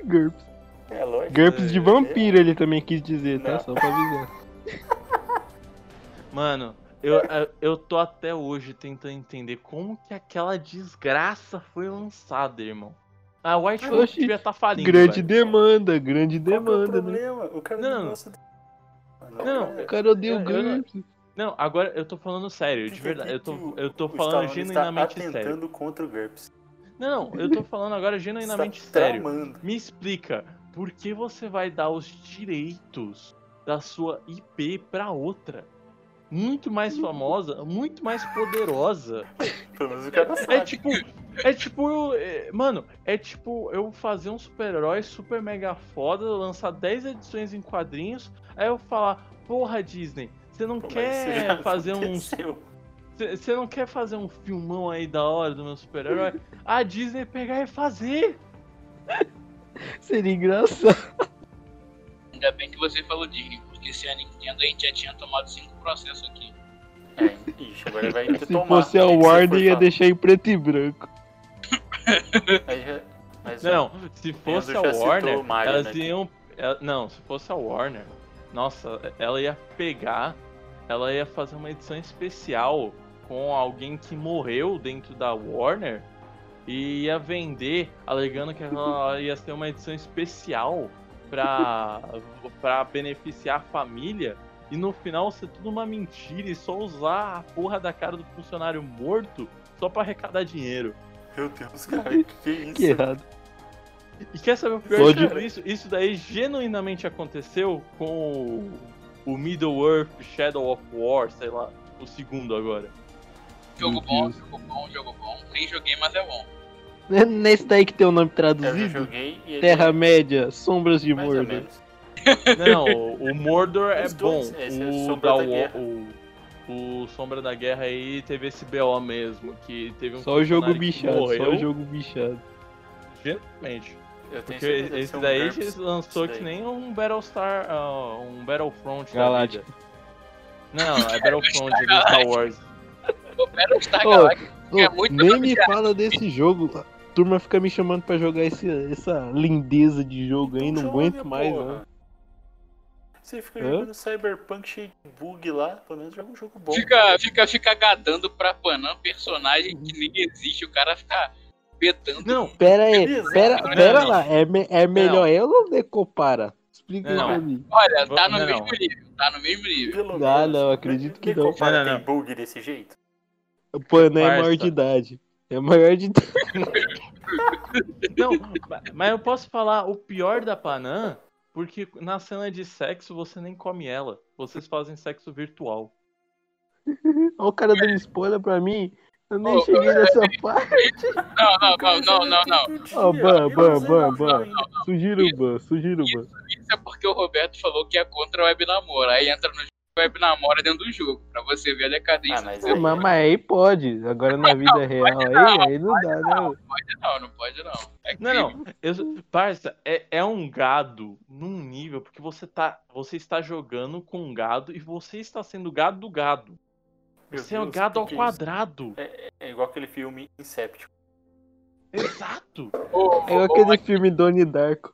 [SPEAKER 3] GURPS.
[SPEAKER 5] É lógico.
[SPEAKER 3] GURPS de
[SPEAKER 5] é-
[SPEAKER 3] vampiro ele também quis dizer, tá?
[SPEAKER 5] Não.
[SPEAKER 3] Só pra avisar. (laughs)
[SPEAKER 1] Mano, eu- eu tô até hoje tentando entender como que aquela desgraça foi lançada, irmão. A White Wolf
[SPEAKER 3] Oxi,
[SPEAKER 1] devia estar falindo.
[SPEAKER 3] grande
[SPEAKER 1] velho.
[SPEAKER 3] demanda, grande
[SPEAKER 5] Qual que é o
[SPEAKER 3] demanda, né?
[SPEAKER 5] problema? O cara
[SPEAKER 1] Não.
[SPEAKER 5] não gosta
[SPEAKER 1] Não,
[SPEAKER 5] cara,
[SPEAKER 3] O cara odeia o
[SPEAKER 1] Eu- eu não- agora eu tô falando sério, de verdade. Eu tô, eu tô falando
[SPEAKER 5] Stallone
[SPEAKER 1] genuinamente
[SPEAKER 5] está
[SPEAKER 1] sério.
[SPEAKER 5] atentando contra o GURPS.
[SPEAKER 1] Não, não, eu tô falando agora genuinamente (laughs)
[SPEAKER 5] Está
[SPEAKER 1] sério.
[SPEAKER 5] tramando.
[SPEAKER 1] Me explica, por que você vai dar os direitos da sua IP pra outra? Muito mais famosa, muito mais poderosa. (laughs)
[SPEAKER 5] Pelo menos o cara sabe.
[SPEAKER 1] É tipo, é tipo, eu- é, mano, é tipo eu fazer um super-herói super mega foda, lançar 10 edições em quadrinhos, aí eu falar, porra Disney, você não
[SPEAKER 5] Pô,
[SPEAKER 1] quer fazer
[SPEAKER 5] aconteceu.
[SPEAKER 1] você não quer fazer um filmão aí da hora do meu super-herói? A (laughs) Disney pegar e fazer. (laughs)
[SPEAKER 3] Seria engraçado.
[SPEAKER 2] Ainda bem que você falou Disney, porque se a Nintendo a gente já tinha tomado cinco processos aqui.
[SPEAKER 5] É, ixi, agora vai ter (laughs)
[SPEAKER 3] Se fosse a Warner, ia deixar em preto e branco.
[SPEAKER 5] Mas,
[SPEAKER 1] Não, se fosse a Warner,
[SPEAKER 5] Mario,
[SPEAKER 1] elas
[SPEAKER 5] né?
[SPEAKER 1] iam. Não, se fosse a Warner, nossa, ela ia pegar, ela ia fazer uma edição especial com alguém que morreu dentro da Warner e ia vender, alegando que ela (laughs) ia ser uma edição especial pra, pra beneficiar a família. E no final ser tudo uma mentira e só usar a porra da cara do funcionário morto só pra arrecadar dinheiro.
[SPEAKER 5] Meu Deus, (laughs) cara, que, que isso?
[SPEAKER 3] Que errado.
[SPEAKER 1] E quer saber o pior de tudo isso? Isso daí genuinamente aconteceu com o, o Middle Earth Shadow of War, sei lá, o segundo agora.
[SPEAKER 2] Jogo bom, jogo bom, jogo bom. Nem joguei, mas é bom.
[SPEAKER 3] É Nesse daí que tem o nome traduzido?
[SPEAKER 5] ele
[SPEAKER 3] Terra-média, Sombras de Mordor.
[SPEAKER 1] Não, o, Mordor é
[SPEAKER 5] Os
[SPEAKER 1] bom.
[SPEAKER 5] é
[SPEAKER 1] o, da, o, o Sombra da Guerra aí teve esse BO mesmo, que teve um
[SPEAKER 3] Só o jogo bichado, só o jogo bichado.
[SPEAKER 5] Eu tenho
[SPEAKER 1] Porque esse
[SPEAKER 5] ser um
[SPEAKER 1] daí
[SPEAKER 5] GURPS.
[SPEAKER 1] lançou que nem um Battlestar, ah, um Battlefront
[SPEAKER 3] Galáctica.
[SPEAKER 1] vida. Não, é Battlefront do Star Wars. (laughs)
[SPEAKER 2] O Battlestar
[SPEAKER 3] Ô,
[SPEAKER 2] é muito
[SPEAKER 3] nem me fala desse jogo. A turma fica me chamando pra jogar esse, essa lindeza de jogo aí, não aguento mais,
[SPEAKER 5] porra.
[SPEAKER 3] Não.
[SPEAKER 5] Você fica
[SPEAKER 3] Hã?
[SPEAKER 5] jogando Cyberpunk cheio de bug lá, pelo menos joga um jogo bom.
[SPEAKER 2] Fica, fica, fica gadando pra Panam personagem que nem existe. O cara fica petando.
[SPEAKER 1] Não,
[SPEAKER 3] Pera aí,
[SPEAKER 5] Beleza.
[SPEAKER 3] pera,
[SPEAKER 2] Não,
[SPEAKER 3] pera
[SPEAKER 1] não.
[SPEAKER 3] lá. É, me- é melhor ela ou Decopara? Explica
[SPEAKER 1] Não.
[SPEAKER 3] pra mim.
[SPEAKER 2] Olha, tá no
[SPEAKER 1] Não,
[SPEAKER 2] mesmo
[SPEAKER 1] não.
[SPEAKER 2] nível. Tá no mesmo nível.
[SPEAKER 5] Pelo
[SPEAKER 3] Ah,
[SPEAKER 5] menos.
[SPEAKER 3] não, acredito que não.
[SPEAKER 1] Não, não,
[SPEAKER 5] tem bug desse jeito?
[SPEAKER 3] O Pana é maior de idade. É maior de idade.
[SPEAKER 1] Não, ma- mas eu posso falar o pior da Panam, porque na cena de sexo você nem come ela. Vocês fazem sexo virtual.
[SPEAKER 3] Olha o cara dando spoiler pra mim. Eu nem
[SPEAKER 2] Ô,
[SPEAKER 3] cheguei nessa parte.
[SPEAKER 2] Não, não, não, não, não, não.
[SPEAKER 3] Ó, ban, ban, ban, ban. Sugiro o ban, sugiro o ban.
[SPEAKER 2] Isso é porque o Roberto falou que é contra o web namoro. Aí entra no web namoro dentro do jogo. Pra você ver a decadência.
[SPEAKER 5] Ah, mas
[SPEAKER 2] do
[SPEAKER 5] aí-
[SPEAKER 2] ser
[SPEAKER 3] Mas, mas aí pode. Agora na vida real aí, aí não dá, né?
[SPEAKER 2] humano. Não, não pode não. É
[SPEAKER 1] Não, não. Eu, parça, é, é um gado num nível, porque você tá. Você está jogando com um gado e você está sendo gado do gado.
[SPEAKER 5] Meu
[SPEAKER 1] Você é um
[SPEAKER 5] Deus,
[SPEAKER 1] gado ao
[SPEAKER 5] é
[SPEAKER 1] quadrado.
[SPEAKER 5] É igual aquele filme Inception.
[SPEAKER 1] Exato.
[SPEAKER 2] Ou,
[SPEAKER 3] É igual aquele filme Donnie Darko.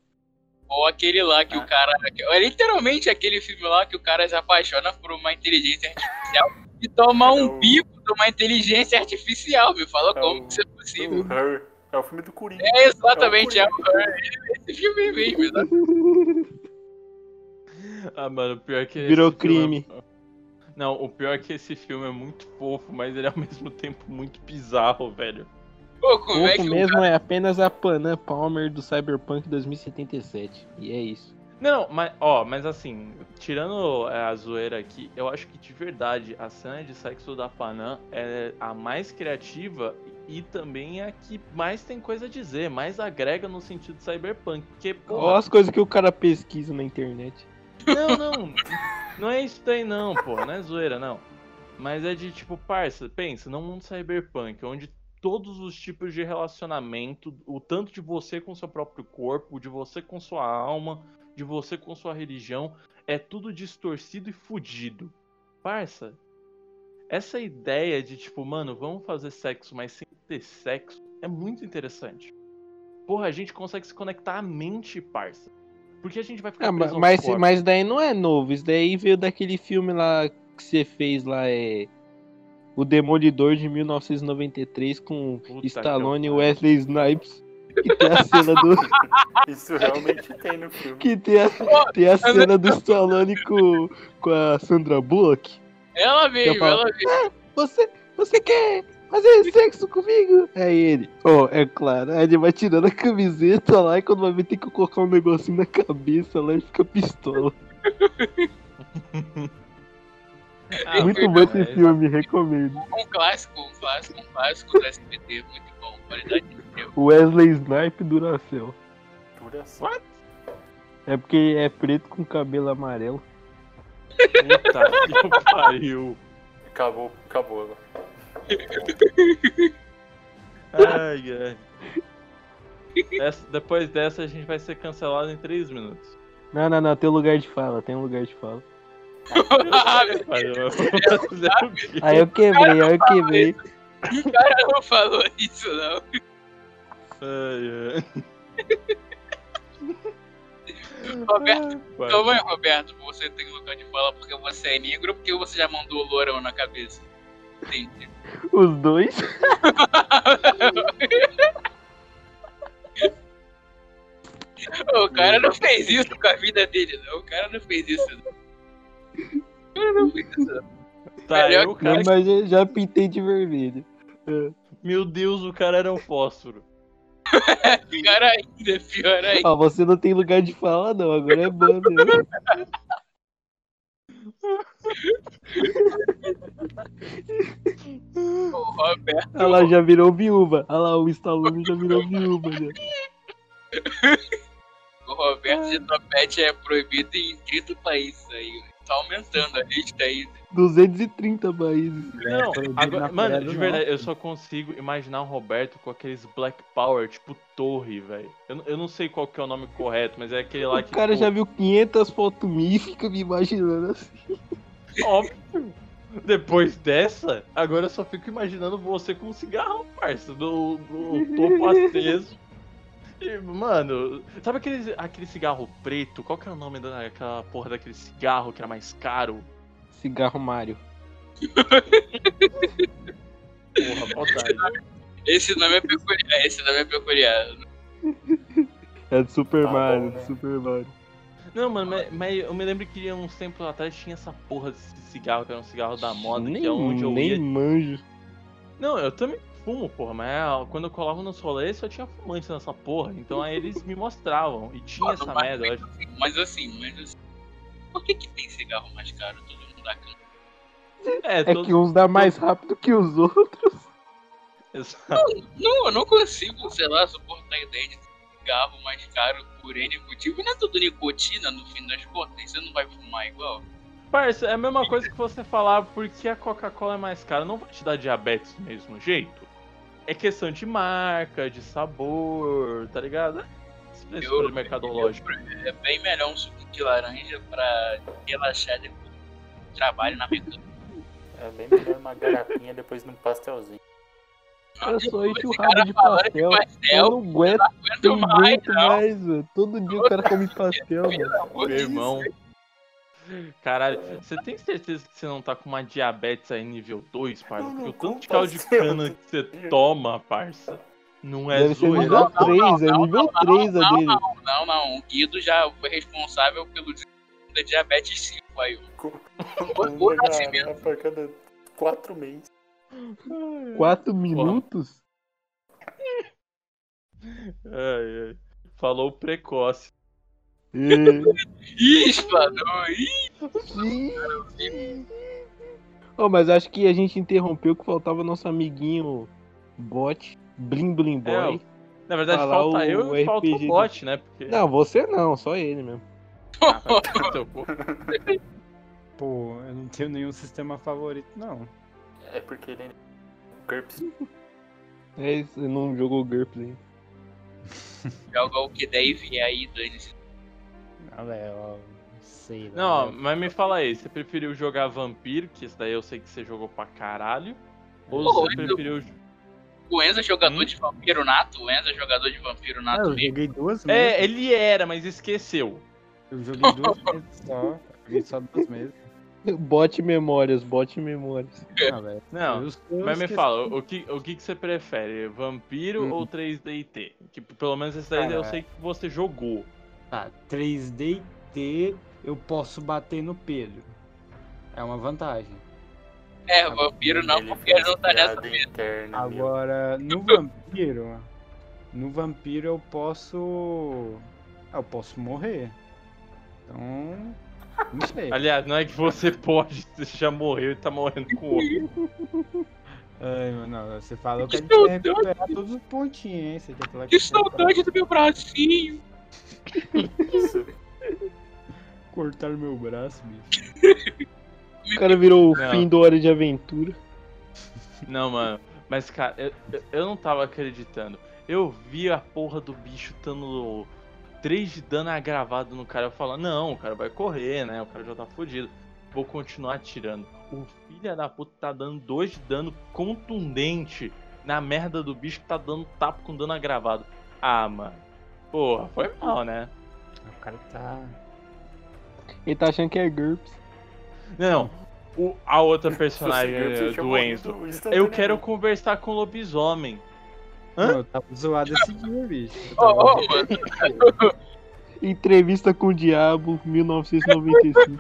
[SPEAKER 2] Ou aquele lá que o cara. É literalmente aquele filme lá que o cara se apaixona por uma inteligência artificial e toma
[SPEAKER 5] É
[SPEAKER 2] um
[SPEAKER 5] o-
[SPEAKER 2] bico de uma inteligência artificial. Me fala
[SPEAKER 5] É
[SPEAKER 2] como
[SPEAKER 5] o-
[SPEAKER 2] que isso é possível.
[SPEAKER 5] É o filme do Coringa.
[SPEAKER 2] É exatamente, é,
[SPEAKER 5] É o
[SPEAKER 2] o- esse filme mesmo. exatamente. (laughs)
[SPEAKER 1] Ah, mano, o pior é que.
[SPEAKER 3] Virou
[SPEAKER 1] esse filme
[SPEAKER 3] crime.
[SPEAKER 1] é- Não, o pior é que esse filme é muito fofo, mas ele é ao mesmo tempo muito bizarro, velho.
[SPEAKER 2] É o
[SPEAKER 3] mesmo é apenas a Panam Palmer do Cyberpunk 2077. E é isso.
[SPEAKER 1] Não, mas, ó, mas assim, tirando é, a zoeira aqui, eu acho que de verdade a cena de sexo da Panam é a mais criativa e também a que mais tem coisa a dizer, mais agrega no sentido cyberpunk. Porque, pô,
[SPEAKER 3] Olha as coisas que o cara pesquisa na internet.
[SPEAKER 1] não, não, não é isso daí não, pô, não é zoeira, não. Mas é de tipo, parça, pensa, num mundo cyberpunk, onde todos os tipos de relacionamento, o tanto de você com seu próprio corpo, de você com sua alma, de você com sua religião, é tudo distorcido e fudido. Parça, essa ideia de tipo, mano, vamos fazer sexo, mas sem ter sexo, é muito interessante. Porra, a gente consegue se conectar à mente, parça. Porque a gente vai ficar
[SPEAKER 3] Ah, mas, mas daí não é novo. Isso daí veio daquele filme lá que você fez lá, é. O Demolidor de 1993 com
[SPEAKER 1] Puta
[SPEAKER 3] Stallone e Wesley Snipes. Que tem a cena do. (laughs)
[SPEAKER 5] Isso realmente tem no filme.
[SPEAKER 3] Que tem a, tem a cena do Stallone com, com a Sandra Bullock.
[SPEAKER 2] Ela
[SPEAKER 3] falo-
[SPEAKER 2] ela mesmo.
[SPEAKER 3] Você, você quer fazer sexo comigo? Aí ele, oh, é claro. Aí ele vai tirando a camiseta lá e quando vai ver tem que colocar um negocinho na cabeça lá e fica pistola. (laughs)
[SPEAKER 1] Ah,
[SPEAKER 3] Muito bom esse
[SPEAKER 1] é,
[SPEAKER 3] filme, recomendo.
[SPEAKER 2] Um clássico, um clássico, um clássico do SBT, muito bom. Qualidade de filme.
[SPEAKER 3] Wesley Snipe Duracell.
[SPEAKER 5] Duração.
[SPEAKER 3] É porque é preto com cabelo amarelo.
[SPEAKER 1] Puta (laughs) que pariu.
[SPEAKER 5] Acabou, acabou agora.
[SPEAKER 1] Ai, ai. Essa- depois dessa a gente vai ser cancelado em 3 minutos.
[SPEAKER 3] Não, não, não, tem um lugar de fala, tem um lugar de fala. Aí eu quebrei, aí eu quebrei.
[SPEAKER 2] O cara não falou isso, não.
[SPEAKER 1] Ai,
[SPEAKER 2] Roberto,
[SPEAKER 1] ai.
[SPEAKER 2] então vai, Roberto, você tem lugar de fala porque você é negro ou porque você já mandou o lourão na cabeça? Entendi.
[SPEAKER 3] Os dois. (laughs)
[SPEAKER 2] o cara não fez isso com a vida dele, não. O cara não fez isso, não.
[SPEAKER 1] Tá,
[SPEAKER 2] Melhor
[SPEAKER 1] eu, cara.
[SPEAKER 3] Mas eu já pintei de vermelho.
[SPEAKER 1] Meu Deus, o cara era um fósforo. (laughs)
[SPEAKER 2] Pior ainda, pior ainda.
[SPEAKER 3] Ó, você não tem lugar de fala não, agora é banda. né?
[SPEAKER 2] O Roberto,
[SPEAKER 3] Olha lá, já virou viúva. Olha lá, o Stallone já virou viúva. Já. (laughs)
[SPEAKER 2] o Roberto de topete é proibido em 30 países aí. Tá aumentando a lista aí.
[SPEAKER 3] 230 países.
[SPEAKER 1] Não,
[SPEAKER 4] proibido
[SPEAKER 1] agora, mano, de verdade, eu só consigo imaginar o Roberto com aqueles Black Power, tipo torre, velho. Eu, não- eu não sei qual que é o nome correto, mas é aquele lá
[SPEAKER 3] O
[SPEAKER 1] que.
[SPEAKER 3] cara
[SPEAKER 1] tipo,
[SPEAKER 3] já viu 500 fotos minhas e fica me imaginando assim.
[SPEAKER 1] Óbvio. Depois dessa, agora eu só fico imaginando você com um cigarro, parça, do, do topo aceso. E, mano, sabe aquele, aquele cigarro preto? Qual que é o nome daquela porra daquele cigarro que era mais caro?
[SPEAKER 3] Cigarro Mario.
[SPEAKER 1] Porra, maldade.
[SPEAKER 2] Esse nome é peculiar. Esse nome é peculiar.
[SPEAKER 3] É do Super
[SPEAKER 5] Tá
[SPEAKER 3] Mario,
[SPEAKER 5] bom,
[SPEAKER 3] do
[SPEAKER 5] né?
[SPEAKER 3] Super Mario.
[SPEAKER 1] Não, mano, mas, mas eu me lembro que uns tempos atrás tinha essa porra desse cigarro, que era um cigarro da moda,
[SPEAKER 3] nem,
[SPEAKER 1] que é onde eu
[SPEAKER 3] nem
[SPEAKER 1] ia.
[SPEAKER 3] manjo.
[SPEAKER 1] Não, eu também fumo, porra, mas é, quando eu colava nos rolês só tinha fumante nessa porra. Então aí eles me mostravam. E tinha essa
[SPEAKER 2] Mas-
[SPEAKER 1] merda, eu acho.
[SPEAKER 2] Mas assim, mas assim. Por que, que tem cigarro mais caro? Todo mundo dá cana.
[SPEAKER 1] É,
[SPEAKER 3] É
[SPEAKER 1] todo-
[SPEAKER 3] que uns dá mais rápido que os outros.
[SPEAKER 1] Exato.
[SPEAKER 2] Não, eu não consigo, sei lá, suportar a ideia de cigarro mais caro por N motivo. Não é tudo nicotina no fim das contas, você não vai fumar igual.
[SPEAKER 1] Parça, é a mesma coisa que você falar porque a Coca-Cola é mais cara. Não vai te dar diabetes do mesmo jeito. É questão de marca, de sabor, tá ligado? Preço
[SPEAKER 2] Eu-
[SPEAKER 1] mercadológico.
[SPEAKER 2] É bem melhor um suco de laranja pra relaxar depois do trabalho na mecânica.
[SPEAKER 5] É bem melhor uma garrafinha depois de um pastelzinho.
[SPEAKER 3] Eu sou
[SPEAKER 2] Esse
[SPEAKER 3] enxurrado
[SPEAKER 2] cara
[SPEAKER 3] de pastel.
[SPEAKER 2] pastel,
[SPEAKER 3] Eu não aguento,
[SPEAKER 2] aguento
[SPEAKER 3] não
[SPEAKER 2] mais,
[SPEAKER 3] aguento
[SPEAKER 2] não.
[SPEAKER 3] mais, velho. Todo dia o cara come pastel, mano.
[SPEAKER 1] Meu
[SPEAKER 2] de
[SPEAKER 1] irmão. Caralho, você tem certeza que você não tá com uma diabetes aí nível 2, parça?
[SPEAKER 5] Não
[SPEAKER 1] Porque o tanto de caldo de cana que você toma, parça, não é
[SPEAKER 3] Deve
[SPEAKER 1] zoeira.
[SPEAKER 3] nível 3, é nível 3 a
[SPEAKER 2] não,
[SPEAKER 3] dele.
[SPEAKER 2] não, não, não. O Guido já foi responsável pelo desenvolvimento da diabetes 5 aí. ó.
[SPEAKER 5] Uma
[SPEAKER 2] nascimento.
[SPEAKER 5] garrafa a cada quatro meses.
[SPEAKER 3] 4 minutos?
[SPEAKER 1] Ai, ai. Falou precoce.
[SPEAKER 3] É.
[SPEAKER 2] Ih.
[SPEAKER 3] Oh, mas acho que a gente interrompeu que faltava nosso amiguinho bot, Blim Blim
[SPEAKER 1] É,
[SPEAKER 3] Boy.
[SPEAKER 1] Na verdade,
[SPEAKER 3] Falar
[SPEAKER 1] falta
[SPEAKER 3] o
[SPEAKER 1] eu e falta o
[SPEAKER 3] RPG
[SPEAKER 1] bot, né? Porque...
[SPEAKER 3] Não, você não, só ele mesmo.
[SPEAKER 1] Ah. (laughs)
[SPEAKER 4] Pô, eu não tenho nenhum sistema favorito, não.
[SPEAKER 5] É porque ele. GURPS.
[SPEAKER 3] É isso, você não jogou GURPS ainda.
[SPEAKER 2] Joga o que daí vier aí, dane-se.
[SPEAKER 4] Não, velho, sei lá.
[SPEAKER 1] Não,
[SPEAKER 4] velho.
[SPEAKER 1] mas me fala aí, você preferiu jogar Vampiro, que esse daí eu sei que você jogou pra caralho, ou
[SPEAKER 2] Pô,
[SPEAKER 1] você
[SPEAKER 2] eu-
[SPEAKER 1] preferiu...
[SPEAKER 2] O Enzo é jogador
[SPEAKER 1] Hum?
[SPEAKER 2] de vampiro nato? O Enzo é jogador de vampiro
[SPEAKER 4] Ah,
[SPEAKER 2] nato
[SPEAKER 4] eu
[SPEAKER 2] mesmo.
[SPEAKER 4] joguei duas
[SPEAKER 1] É,
[SPEAKER 4] vezes.
[SPEAKER 1] ele era, mas esqueceu.
[SPEAKER 4] Eu joguei duas (laughs) vezes só. Joguei só duas vezes.
[SPEAKER 3] Bot memórias, bot memórias.
[SPEAKER 4] Ah.
[SPEAKER 1] Não,
[SPEAKER 4] eu- eu
[SPEAKER 1] mas me
[SPEAKER 4] esqueci.
[SPEAKER 1] fala, o que, o que, que você prefere, Vampiro
[SPEAKER 4] Hum.
[SPEAKER 1] ou 3DT? Que pelo menos esse daí eu
[SPEAKER 4] Cara,
[SPEAKER 1] sei que você jogou.
[SPEAKER 4] Tá, 3D e T eu posso bater no Pedro. É uma vantagem.
[SPEAKER 2] É, vampiro não,
[SPEAKER 5] Ele
[SPEAKER 2] porque ele não tá nessa
[SPEAKER 5] interna.
[SPEAKER 4] Agora, no (laughs) vampiro. No vampiro eu posso. Eu posso morrer. Então. Não sei.
[SPEAKER 1] Aliás, não é que você (laughs) pode, você já morreu e tá morrendo com outro. (laughs)
[SPEAKER 4] Ai, mano, você falou que a
[SPEAKER 2] Que
[SPEAKER 4] gente vai
[SPEAKER 2] saudade.
[SPEAKER 4] recuperar todos os pontinhos, hein? Você quer falar
[SPEAKER 2] Que
[SPEAKER 4] quer
[SPEAKER 2] saudade do meu bracinho.
[SPEAKER 5] Isso. (laughs)
[SPEAKER 4] Cortar meu braço, bicho.
[SPEAKER 3] O cara virou o
[SPEAKER 1] Não.
[SPEAKER 3] fim do Hora de Aventura.
[SPEAKER 1] Não, mano. Mas, cara, eu, eu- eu não tava acreditando. Eu vi a porra do bicho dando 3 de dano agravado no cara. Eu falo, não, o cara vai correr, né? O cara já tá fudido. Vou continuar atirando. O filho da puta tá dando 2 de dano contundente na merda do bicho que tá dando tapa com dano agravado. Ah, mano. Porra, foi mal, né?
[SPEAKER 4] O cara tá.
[SPEAKER 3] Ele tá achando que é GURPS.
[SPEAKER 1] Não, o, a outra (laughs) personagem
[SPEAKER 5] tinha
[SPEAKER 1] do Enzo. Eu
[SPEAKER 5] instantaneamente.
[SPEAKER 1] quero conversar com o lobisomem. Hã?
[SPEAKER 4] Não, eu tava zoado esse dia, bicho. (laughs)
[SPEAKER 2] Ô, mano. (laughs)
[SPEAKER 3] Entrevista com o Diabo, 1995.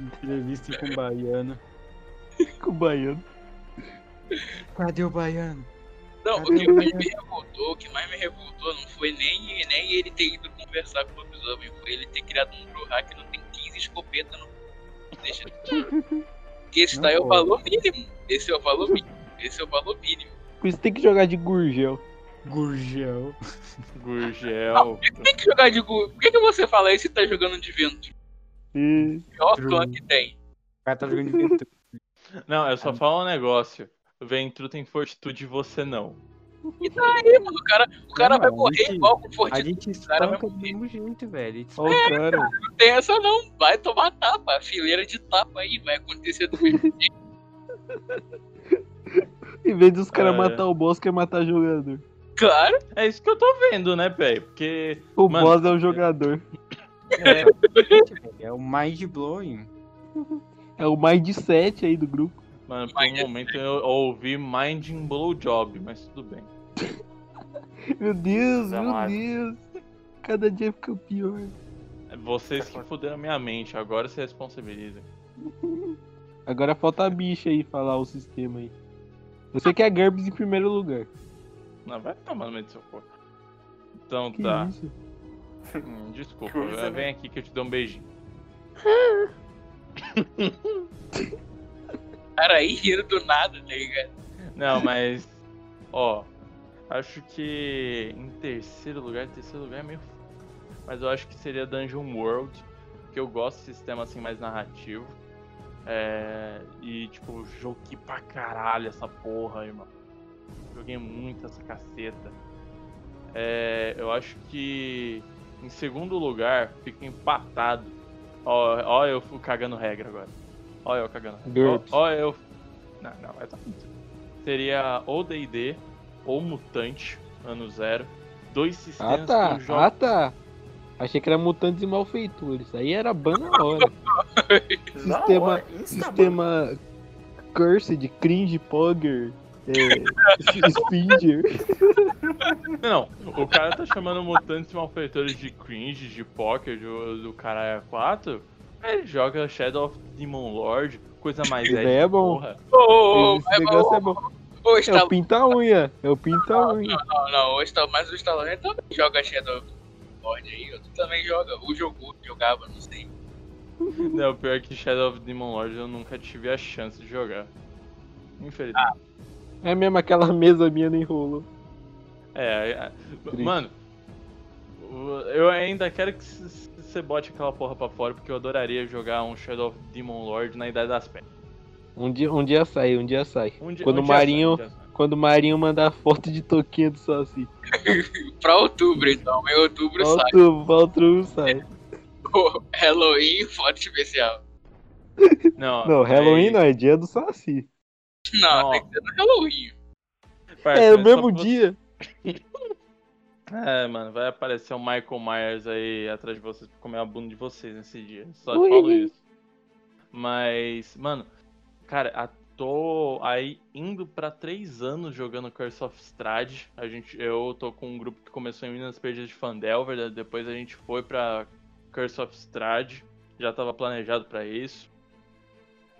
[SPEAKER 4] Entrevista com o baiano.
[SPEAKER 3] com o baiano.
[SPEAKER 4] Cadê o baiano?
[SPEAKER 2] Não, o que mais me revoltou, o que mais me revoltou não foi nem, nem ele ter ido conversar com o lobisomem, foi ele ter criado um Bruhá que não tem 15 escopetas no. Deixa. Porque esse
[SPEAKER 4] Não
[SPEAKER 2] daí é o valor mínimo. Esse é o valor mínimo. Esse é o valor mínimo.
[SPEAKER 3] Por isso tem que jogar de Gurgel.
[SPEAKER 4] Gurgel. (laughs)
[SPEAKER 1] Gurgel.
[SPEAKER 2] Tem que jogar de. gu- Por que, que você fala isso e tá jogando de vento?
[SPEAKER 3] E...
[SPEAKER 2] Pior clã que tem.
[SPEAKER 4] O cara tá jogando de ventura.
[SPEAKER 1] Não, eu só falo um negócio. O Ventru tem fortitude e você não.
[SPEAKER 2] E daí, mano? O cara, o cara
[SPEAKER 4] Não,
[SPEAKER 2] vai morrer
[SPEAKER 4] gente-
[SPEAKER 2] igual com o
[SPEAKER 4] A gente
[SPEAKER 2] cara vai
[SPEAKER 4] espanca do mesmo jeito, velho. A gente
[SPEAKER 3] Olha o cara.
[SPEAKER 2] Não tem essa não. Vai tomar tapa. Fileira de tapa aí. Vai acontecer do mesmo jeito. (laughs)
[SPEAKER 3] Em vez dos caras
[SPEAKER 1] É.
[SPEAKER 3] matar o boss, quer matar jogador.
[SPEAKER 2] Claro.
[SPEAKER 1] É isso que eu tô vendo, né, velho? Porque.
[SPEAKER 3] O
[SPEAKER 1] Mano,
[SPEAKER 3] boss é o jogador.
[SPEAKER 1] É,
[SPEAKER 4] É o mind blowing.
[SPEAKER 3] É o mais de 7 aí do grupo.
[SPEAKER 1] Mano, por um momento eu ouvi Minding Blowjob, mas tudo bem. (laughs)
[SPEAKER 3] Meu Deus, meu
[SPEAKER 5] Amado.
[SPEAKER 3] Deus. Cada dia fica pior.
[SPEAKER 1] É Vocês que fuderam minha mente, agora se responsabilizem. (laughs)
[SPEAKER 3] Agora falta a bicha aí falar o sistema aí. Você quer GURPS em primeiro lugar.
[SPEAKER 1] Não, vai tomar no meio do seu corpo. Então
[SPEAKER 3] Que
[SPEAKER 1] tá.
[SPEAKER 3] isso?
[SPEAKER 1] Hum, desculpa,
[SPEAKER 5] Coisa, né?
[SPEAKER 1] vem aqui que eu te dou um beijinho. (laughs)
[SPEAKER 2] Cara aí rindo do nada, tá ligado?
[SPEAKER 1] Não, mas. Ó. Acho que em terceiro lugar, terceiro lugar é meio. Mas eu acho que seria Dungeon World. Que eu gosto desse sistema assim mais narrativo. É. E tipo, joguei pra caralho essa porra, irmão. Joguei muito essa caceta. É, eu acho que em segundo lugar fica empatado. Ó, ó eu fui cagando regra agora. Ó eu cagando. Ó, ó eu. Não, não, é muito. Seria ou D&D ou Mutante, ano zero. Dois
[SPEAKER 3] Ah
[SPEAKER 1] sistemas
[SPEAKER 3] tá,
[SPEAKER 1] que eu jogo.
[SPEAKER 3] ah tá. Achei que era mutantes e malfeitores. Aí era ban na hora. (laughs) Sistema-
[SPEAKER 5] hora, insta-ban.
[SPEAKER 3] Sistema Cursed, Cringe, Pogger, é, (laughs) Spinger.
[SPEAKER 1] Não, o cara tá chamando mutantes e malfeitores de cringe, de poker, do, do caralho 4. Ele joga Shadow of Demon Lord, coisa mais
[SPEAKER 3] é
[SPEAKER 1] que
[SPEAKER 3] bom.
[SPEAKER 1] porra.
[SPEAKER 2] Ô,
[SPEAKER 3] Esse negócio
[SPEAKER 2] ô,
[SPEAKER 3] é bom.
[SPEAKER 2] ô,
[SPEAKER 3] É
[SPEAKER 2] Stallone-
[SPEAKER 3] o pinta-unha. É o pinta-unha.
[SPEAKER 2] Não, não, o Stallone- mas o Stallone também joga Shadow Lord aí. Tu também joga. O jogou, jogava, não sei.
[SPEAKER 1] Não, o pior é que Shadow of Demon Lord eu nunca tive a chance de jogar. Infelizmente.
[SPEAKER 3] É mesmo aquela mesa minha nem rolou.
[SPEAKER 1] É, é,
[SPEAKER 3] Triste.
[SPEAKER 1] mano, o- eu ainda quero que você bote aquela porra pra fora, porque eu adoraria jogar um Shadow of Demon Lord na Idade das Pedras.
[SPEAKER 3] Um dia, um dia sai, um dia sai.
[SPEAKER 1] Um dia-
[SPEAKER 3] Quando
[SPEAKER 1] um
[SPEAKER 3] o Marinho-
[SPEAKER 1] sai, um sai.
[SPEAKER 3] Quando o Marinho mandar foto de toquinha do Saci. (laughs)
[SPEAKER 2] Pra outubro, então. Em outubro sai.
[SPEAKER 3] Outro, outro sai. (laughs)
[SPEAKER 2] Pô, Halloween, foto especial.
[SPEAKER 1] Não,
[SPEAKER 3] Não, Halloween
[SPEAKER 1] aí-
[SPEAKER 3] não, é dia do Saci.
[SPEAKER 2] Não,
[SPEAKER 1] Não.
[SPEAKER 2] tem que ser no Halloween.
[SPEAKER 1] parça,
[SPEAKER 3] É o mesmo
[SPEAKER 1] pra
[SPEAKER 3] dia. (laughs)
[SPEAKER 1] É, mano, vai aparecer o Michael Myers aí atrás de vocês pra comer a bunda de vocês nesse dia. Só
[SPEAKER 3] Ui.
[SPEAKER 1] falo isso. Mas, mano, cara, a- tô aí indo pra três anos jogando Curse of Strahd. A gente, eu tô com um grupo que começou em Minas Perdidas de Fandelver, depois a gente foi pra Curse of Strahd. Já tava planejado pra isso.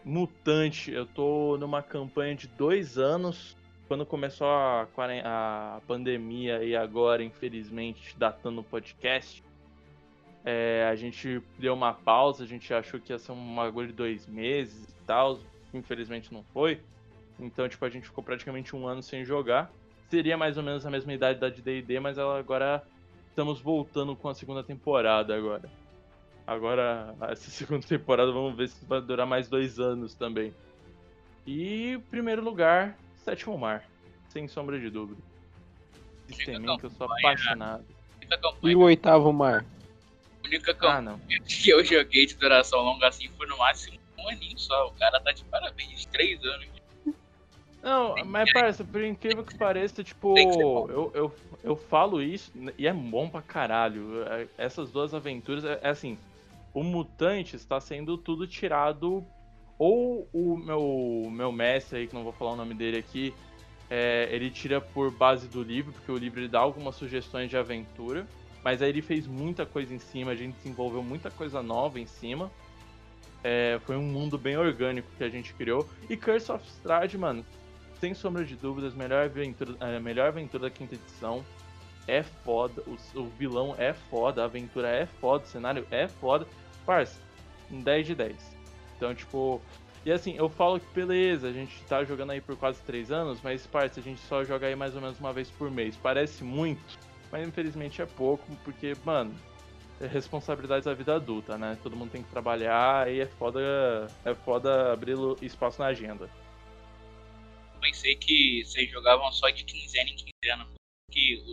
[SPEAKER 1] Mutante, eu tô numa campanha de dois anos quando começou a, a pandemia e agora, infelizmente, datando o podcast, é, a gente deu uma pausa, a gente achou que ia ser um bagulho de dois meses e tal, infelizmente não foi. Então, tipo, a gente ficou praticamente um ano sem jogar. Seria mais ou menos a mesma idade da de D&D, mas ela agora estamos voltando com a segunda temporada agora. Agora, essa (laughs) segunda temporada, vamos ver se vai durar mais dois anos também. E, primeiro lugar, Sétimo Mar. Sem sombra de dúvida. Sisteminha que eu sou apaixonado.
[SPEAKER 2] única
[SPEAKER 3] E o oitavo mar?
[SPEAKER 2] única
[SPEAKER 1] Ah,
[SPEAKER 2] campanha
[SPEAKER 1] não.
[SPEAKER 2] que eu joguei de duração longa assim foi no máximo um aninho só. O cara tá de parabéns, três anos.
[SPEAKER 1] Não, mas parça, por incrível que pareça, tipo, eu, eu, eu falo isso e é bom pra caralho. É, Essas duas aventuras, é, é assim, o Mutante está sendo tudo tirado. Ou o meu, meu mestre aí, que não vou falar o nome dele aqui, é, ele tira por base do livro, porque o livro ele dá algumas sugestões de aventura. Mas aí ele fez muita coisa em cima, a gente desenvolveu muita coisa nova em cima. É, foi um mundo bem orgânico que a gente criou. E Curse of Strahd, mano, sem sombra de dúvidas, melhor aventura, a melhor aventura da quinta edição. É foda, o, o vilão é foda, a aventura é foda, o cenário é foda. Parça, um 10 de 10. Então, tipo. E assim, eu falo que beleza, a gente tá jogando aí por quase 3 anos, mas, parça, a gente só joga aí mais ou menos uma vez por mês. Parece muito, mas infelizmente é pouco, porque, mano, é responsabilidades da vida adulta, né? Todo mundo tem que trabalhar e é foda, é foda abrir espaço na agenda.
[SPEAKER 2] Tô também sei que vocês jogavam só de quinzena em quinzena. Que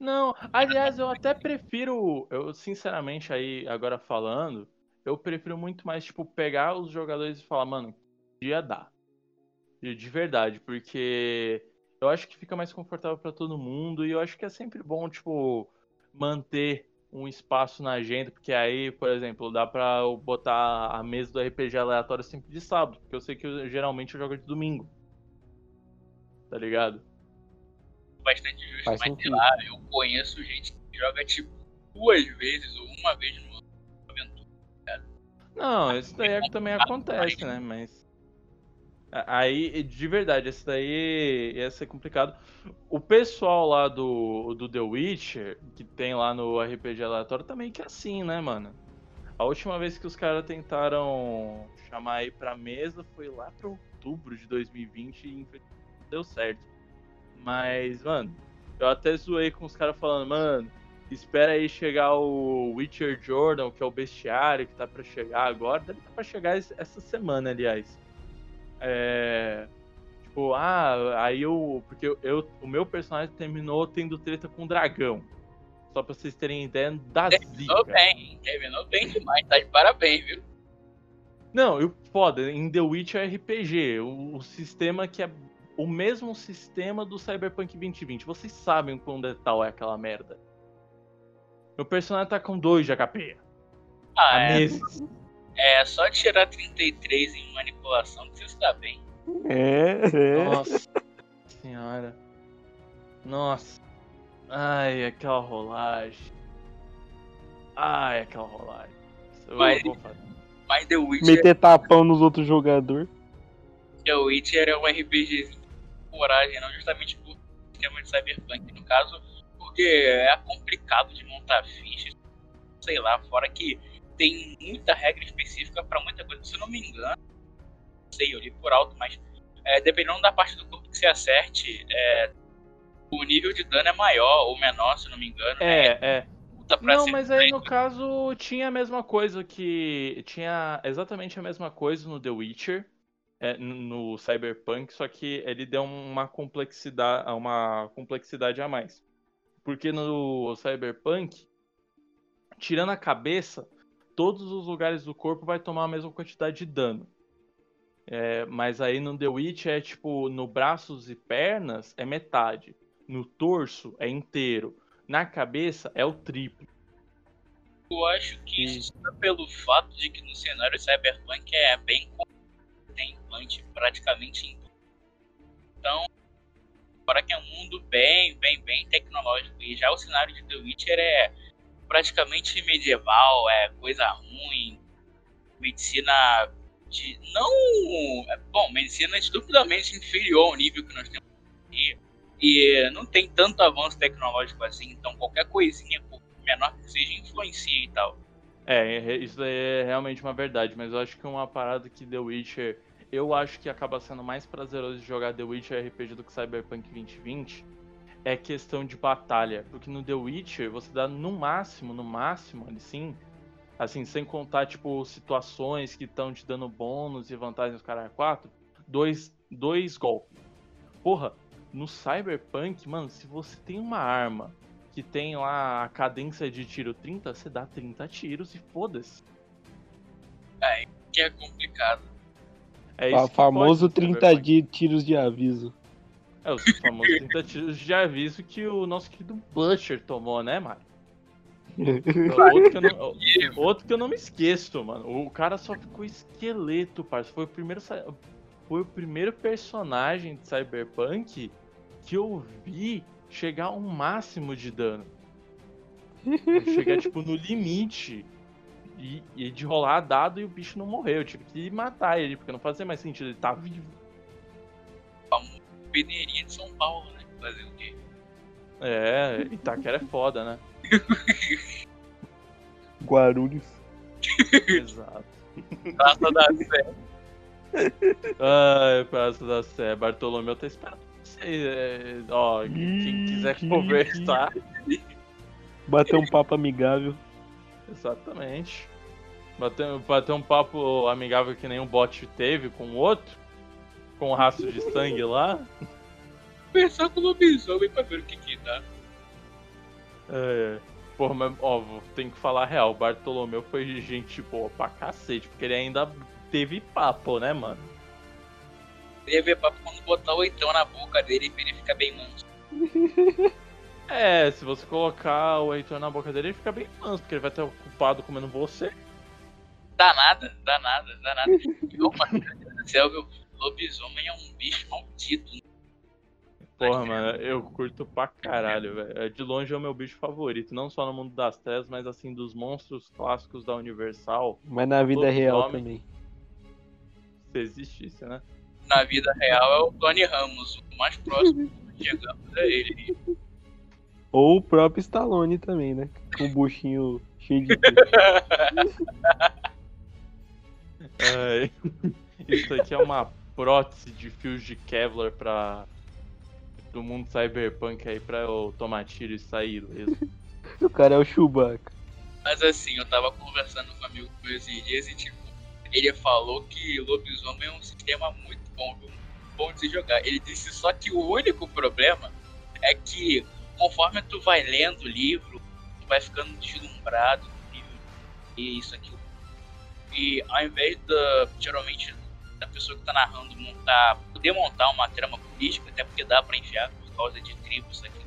[SPEAKER 1] Não, aliás, eu até prefiro, eu sinceramente aí agora falando, eu prefiro muito mais tipo pegar os jogadores e falar, mano, dia dá. De, de verdade, porque eu acho que fica mais confortável pra todo mundo e eu acho que é sempre bom tipo manter um espaço na agenda, porque aí, por exemplo, dá pra eu botar a mesa do RPG aleatório sempre de sábado, porque eu sei que eu- geralmente eu jogo de domingo. Tá ligado?
[SPEAKER 2] bastante justo,
[SPEAKER 3] Faz
[SPEAKER 2] mas sei
[SPEAKER 3] sentido.
[SPEAKER 2] lá, eu conheço gente que joga tipo duas vezes ou uma vez no.
[SPEAKER 1] Não, isso daí é também acontece, né? Mas. Aí, de verdade, esse daí ia ser complicado. O pessoal lá do, do The Witcher, que tem lá no RPG aleatório, também que é assim, né, mano? A última vez que os caras tentaram chamar aí pra mesa foi lá pra outubro de 2020 e deu certo. Mas, mano, eu até zoei com os caras falando, mano, espera aí chegar o Witcher Jordan, que é o bestiário que tá pra chegar agora. Deve tá pra chegar es- essa semana, aliás. É. Tipo, ah, aí eu. Porque eu, eu- o meu personagem terminou tendo treta com o dragão. Só pra vocês terem ideia da
[SPEAKER 2] Terminou
[SPEAKER 1] zica.
[SPEAKER 2] bem, terminou bem demais, tá de parabéns, viu?
[SPEAKER 1] Não, e o foda, em The Witcher RPG, o, o sistema que é o mesmo sistema do Cyberpunk 2020. Vocês sabem o quão detal é aquela merda. Meu personagem tá com 2 de HP.
[SPEAKER 2] Ah,
[SPEAKER 1] Há
[SPEAKER 2] é,
[SPEAKER 1] meses.
[SPEAKER 2] é só tirar 33 em manipulação que você está bem.
[SPEAKER 3] É, é.
[SPEAKER 1] Nossa senhora. Nossa. Ai, aquela rolagem. Ai, aquela rolagem. Eu
[SPEAKER 2] Mas-
[SPEAKER 1] vou fazer.
[SPEAKER 2] Mas The Witcher,
[SPEAKER 3] Meter tapão nos outros jogadores.
[SPEAKER 2] The Witcher é um RPG de coragem, não justamente por sistema de cyberpunk. No caso, porque é complicado de montar fichas, sei lá, fora que tem muita regra específica pra muita coisa. Se eu não me engano, sei, eu li por alto, mas é, dependendo da parte do corpo que você acerte, é, o nível de dano é maior ou menor, se eu não me engano. né?
[SPEAKER 1] É, é.
[SPEAKER 2] Pra
[SPEAKER 1] Não, mas aí no caso tinha a mesma coisa que. Tinha exatamente a mesma coisa no The Witcher, é, no Cyberpunk, só que ele deu uma complexidade, uma complexidade a mais. Porque no Cyberpunk, tirando a cabeça, todos os lugares do corpo vai tomar a mesma quantidade de dano. É, mas aí no The Witcher é tipo, no braços e pernas é metade. No torso é inteiro. Na cabeça é o triplo.
[SPEAKER 2] Eu acho que isso é pelo fato de que no cenário cyberpunk é bem comum, tem implante praticamente em tudo. Então, fora que é um mundo bem, bem, bem tecnológico. E já o cenário de The Witcher é praticamente medieval, é coisa ruim, medicina de. Não. é, Bom, medicina estupidamente inferior ao nível que nós temos aqui. E não tem tanto avanço tecnológico assim, então qualquer coisinha, por menor que seja, influencia e tal.
[SPEAKER 1] É, é, isso é realmente uma verdade, mas eu acho que uma parada que The Witcher. Eu acho que acaba sendo mais prazeroso de jogar The Witcher RPG do que Cyberpunk 2020 é questão de batalha. Porque no The Witcher você dá no máximo, no máximo, ali sim, assim, sem contar, tipo, situações que estão te dando bônus e vantagens cara 4, dois, dois golpes. Porra, no Cyberpunk, mano, se você tem uma arma que tem lá a cadência de tiro 30, você dá 30 tiros e foda-se.
[SPEAKER 2] Que é complicado.
[SPEAKER 1] É
[SPEAKER 3] O
[SPEAKER 1] isso que
[SPEAKER 3] famoso
[SPEAKER 1] pode no
[SPEAKER 3] 30
[SPEAKER 1] Cyberpunk.
[SPEAKER 3] de tiros de aviso.
[SPEAKER 1] É, os famosos 30 tiros de aviso que o nosso querido Butcher tomou, né, Mário? (laughs) Outro que, eu não, outro que eu não me esqueço, mano. O cara só ficou esqueleto, parça. Foi o primeiro, foi o primeiro personagem de Cyberpunk que eu vi chegar ao máximo de dano. Chegar, tipo, no limite. E, e de rolar dado e o bicho não morreu. Eu tive que matar ele, porque não fazia mais sentido. Ele tá vivo.
[SPEAKER 2] Peneirinha de São Paulo, né? Fazer o quê?
[SPEAKER 1] É, Itaquera é foda, né? (laughs)
[SPEAKER 3] Guarulhos.
[SPEAKER 1] Exato.
[SPEAKER 2] Praça da Sé.
[SPEAKER 1] Ai, Praça da Sé. Bartolomeu tá esperando você. é, ó, quem quiser conversar.
[SPEAKER 3] Bater um papo amigável.
[SPEAKER 1] Exatamente. Bater, bater um papo amigável que nem o bot teve com o outro. com o rastro de sangue lá.
[SPEAKER 2] Conversar com o lobisomem pra ver o que que dá.
[SPEAKER 1] É. Porra, mas, ó, tem que falar a real. O Bartolomeu foi gente boa pra cacete, porque ele ainda teve papo, né, mano?
[SPEAKER 2] Ver papo quando botar o oitão na boca dele e ele fica bem manso. (laughs)
[SPEAKER 1] É, se você colocar o Heitor na boca dele, ele fica bem manso, porque ele vai estar ocupado comendo você.
[SPEAKER 2] Dá nada, dá nada, dá nada. Do céu, meu lobisomem é um bicho maldito.
[SPEAKER 1] Porra, mano, eu curto pra caralho, velho. É, De longe é o meu bicho favorito, não só no mundo das trevas, mas assim, dos monstros clássicos da Universal.
[SPEAKER 3] Mas na vida real
[SPEAKER 1] Lobisomem.
[SPEAKER 3] também.
[SPEAKER 1] Se existisse, né?
[SPEAKER 2] Na vida real é o Tony Ramos, o mais próximo que chegamos é ele.
[SPEAKER 3] Ou o próprio Stallone também, né? Com o buchinho cheio de.
[SPEAKER 1] É, (laughs) Isso aqui é uma prótese de fios de Kevlar pra. do mundo cyberpunk aí pra eu tomar tiro e sair ileso. (laughs)
[SPEAKER 3] O cara é o Chewbacca.
[SPEAKER 2] Mas assim, eu tava conversando com um amigo meu esses dias e tipo, ele falou que lobisomem é um sistema muito bom, bom de se jogar. Ele disse só que o único problema é que conforme tu vai lendo o livro, tu vai ficando deslumbrado com o livro e isso aqui. E ao invés da, geralmente, da pessoa que tá narrando montar, poder montar uma trama política, até porque dá pra enfiar por causa de tribos isso aqui.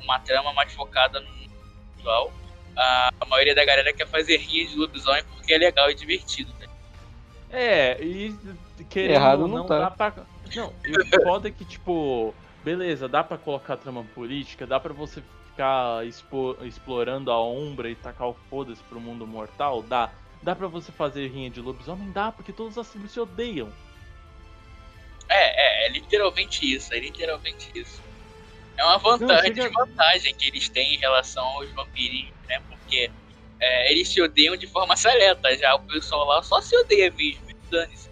[SPEAKER 2] Uma trama mais focada no visual. A, a maioria da galera quer fazer rinha de lobisomem porque é legal e divertido. Tá?
[SPEAKER 1] É, e querendo
[SPEAKER 3] Errado
[SPEAKER 1] ou
[SPEAKER 3] não
[SPEAKER 1] não,
[SPEAKER 3] tá.
[SPEAKER 1] dá pra. Não, e o foda é que, tipo, beleza, dá pra colocar trama política, dá pra você ficar expo- explorando a Umbra e tacar o foda-se pro mundo mortal? Dá. Dá pra você fazer rinha de lobisomem? Dá, porque todas as tribos se odeiam.
[SPEAKER 2] É, é, é literalmente isso, é literalmente isso. É uma vantagem,
[SPEAKER 1] chega-
[SPEAKER 2] desvantagem que eles têm em relação aos vampirinhos, né? Porque é, eles se odeiam de forma seleta, já o pessoal lá só se odeia mesmo, dane-se.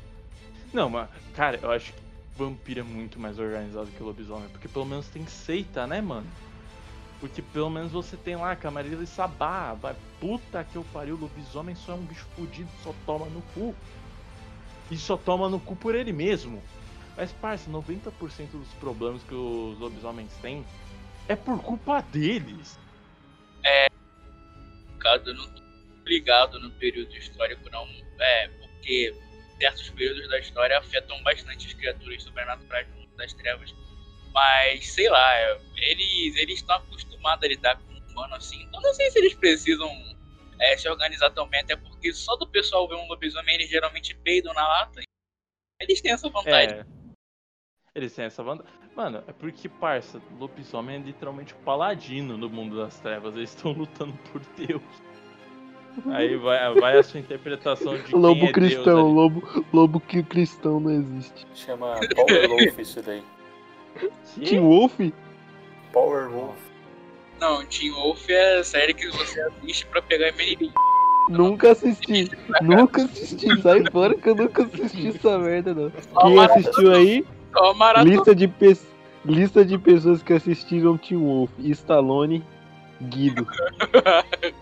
[SPEAKER 1] Não, mas, cara, eu acho que vampiro é muito mais organizado que lobisomem, porque pelo menos tem seita, né, mano? Porque pelo menos você tem lá Camarilla e Sabá, vai, puta que eu pariu, lobisomem só é um bicho fudido, só toma no cu. E só toma no cu por ele mesmo. Mas, parça, 90% dos problemas que os lobisomens têm é por culpa deles.
[SPEAKER 2] Caso eu não tô ligado no período histórico, não. É, porque certos períodos da história afetam bastante as criaturas sobrenaturais do mundo das trevas. Mas, sei lá, eles eles estão acostumados a lidar com o humano assim. Então não sei se eles precisam é, se organizar tão bem, até porque só do pessoal ver um lobisomem, eles geralmente peidam na lata. Eles têm essa vantagem.
[SPEAKER 1] É. Eles têm essa vantagem. Mano, é porque, parça, lobisomem é literalmente o paladino no mundo das trevas. Eles estão lutando por Deus. Aí vai, vai a sua interpretação de quem
[SPEAKER 3] Lobo
[SPEAKER 1] é
[SPEAKER 3] cristão,
[SPEAKER 1] Deus
[SPEAKER 3] lobo, lobo que cristão não existe.
[SPEAKER 5] Chama Power Wolf isso daí.
[SPEAKER 3] Team Wolf?
[SPEAKER 5] Power Wolf.
[SPEAKER 2] Não, Team Wolf é a série que você assiste pra pegar menininho.
[SPEAKER 3] Nunca assisti. Nunca assisti. Sai fora que eu nunca assisti essa merda, não. Quem assistiu aí, lista de, pe... lista de pessoas que assistiram Team Wolf. Stallone, Guido. (laughs)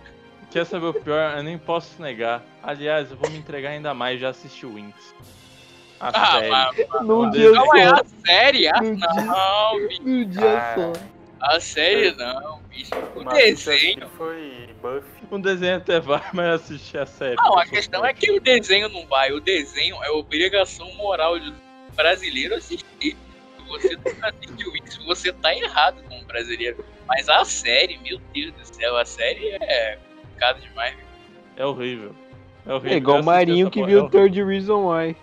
[SPEAKER 1] Quer saber o pior? Eu nem posso negar. Aliás, eu vou me entregar ainda mais. Já assisti o Winx. A
[SPEAKER 2] Ah,
[SPEAKER 1] série.
[SPEAKER 2] mas
[SPEAKER 3] Num
[SPEAKER 1] Não,
[SPEAKER 3] dia
[SPEAKER 2] não é
[SPEAKER 3] só.
[SPEAKER 2] a série? Ah,
[SPEAKER 3] Num dia-
[SPEAKER 2] não, (laughs) bicho.
[SPEAKER 3] Num dia
[SPEAKER 5] Ah,
[SPEAKER 3] só.
[SPEAKER 2] A série não, bicho. O
[SPEAKER 5] Mas
[SPEAKER 2] desenho.
[SPEAKER 5] foi Buffy.
[SPEAKER 1] Um desenho até vai, (laughs) mas assistir a série.
[SPEAKER 2] Não, a questão é que o desenho não vai. O desenho é obrigação moral de brasileiro assistir. Se você não (laughs) assistiu isso, você tá errado como brasileiro. Mas a série, meu Deus do céu, a série é complicado demais.
[SPEAKER 1] É horrível. É horrível.
[SPEAKER 3] É igual o Marinho que viu
[SPEAKER 1] é
[SPEAKER 3] o Third Reason Why.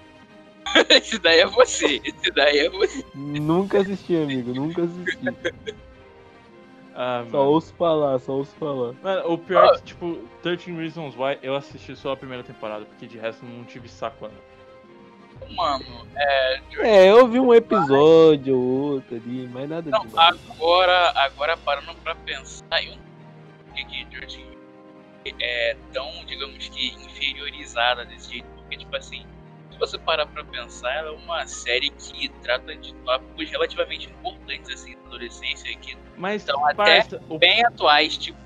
[SPEAKER 3] (laughs)
[SPEAKER 2] Esse daí é você. Esse daí é você.
[SPEAKER 3] Nunca assisti, amigo. Nunca assisti. (laughs)
[SPEAKER 1] Ah,
[SPEAKER 3] Só
[SPEAKER 1] mano.
[SPEAKER 3] ouço falar, só ouço falar.
[SPEAKER 1] Mano, o pior é que, tipo, 13 Reasons Why eu assisti só a primeira temporada, porque de resto não tive saco, mano.
[SPEAKER 2] Mano, é.
[SPEAKER 3] É, eu vi um episódio ou outro ali, mas nada
[SPEAKER 2] Não,
[SPEAKER 3] demais.
[SPEAKER 2] agora, agora parando pra pensar, eu não sei que George é tão, digamos que, inferiorizada desse jeito, porque, tipo assim, se você parar pra pensar, ela é uma série que trata de tópicos relativamente importantes, assim, da adolescência, que
[SPEAKER 1] Mas,
[SPEAKER 2] Então, até
[SPEAKER 1] parça, o-
[SPEAKER 2] bem atuais, tipo,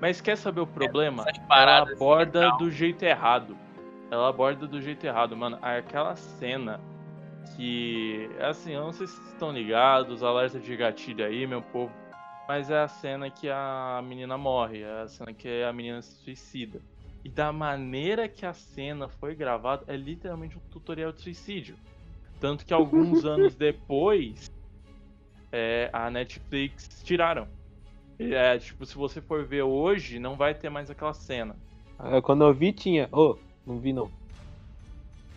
[SPEAKER 1] mas quer saber o problema? Ela
[SPEAKER 2] assim,
[SPEAKER 1] aborda
[SPEAKER 2] tal.
[SPEAKER 1] do jeito errado. Ela aborda do jeito errado, mano. Aquela cena que, assim, eu não sei se vocês estão ligados, alerta de gatilho aí, meu povo, mas é a cena que a menina morre, é a cena que a menina se suicida. E da maneira que a cena foi gravada, é literalmente um tutorial de suicídio. Tanto que alguns (laughs) anos depois, é, a Netflix tiraram. E É, tipo, se você for ver hoje, não vai ter mais aquela cena.
[SPEAKER 3] Ah, Quando eu vi, tinha. Ô, não vi não.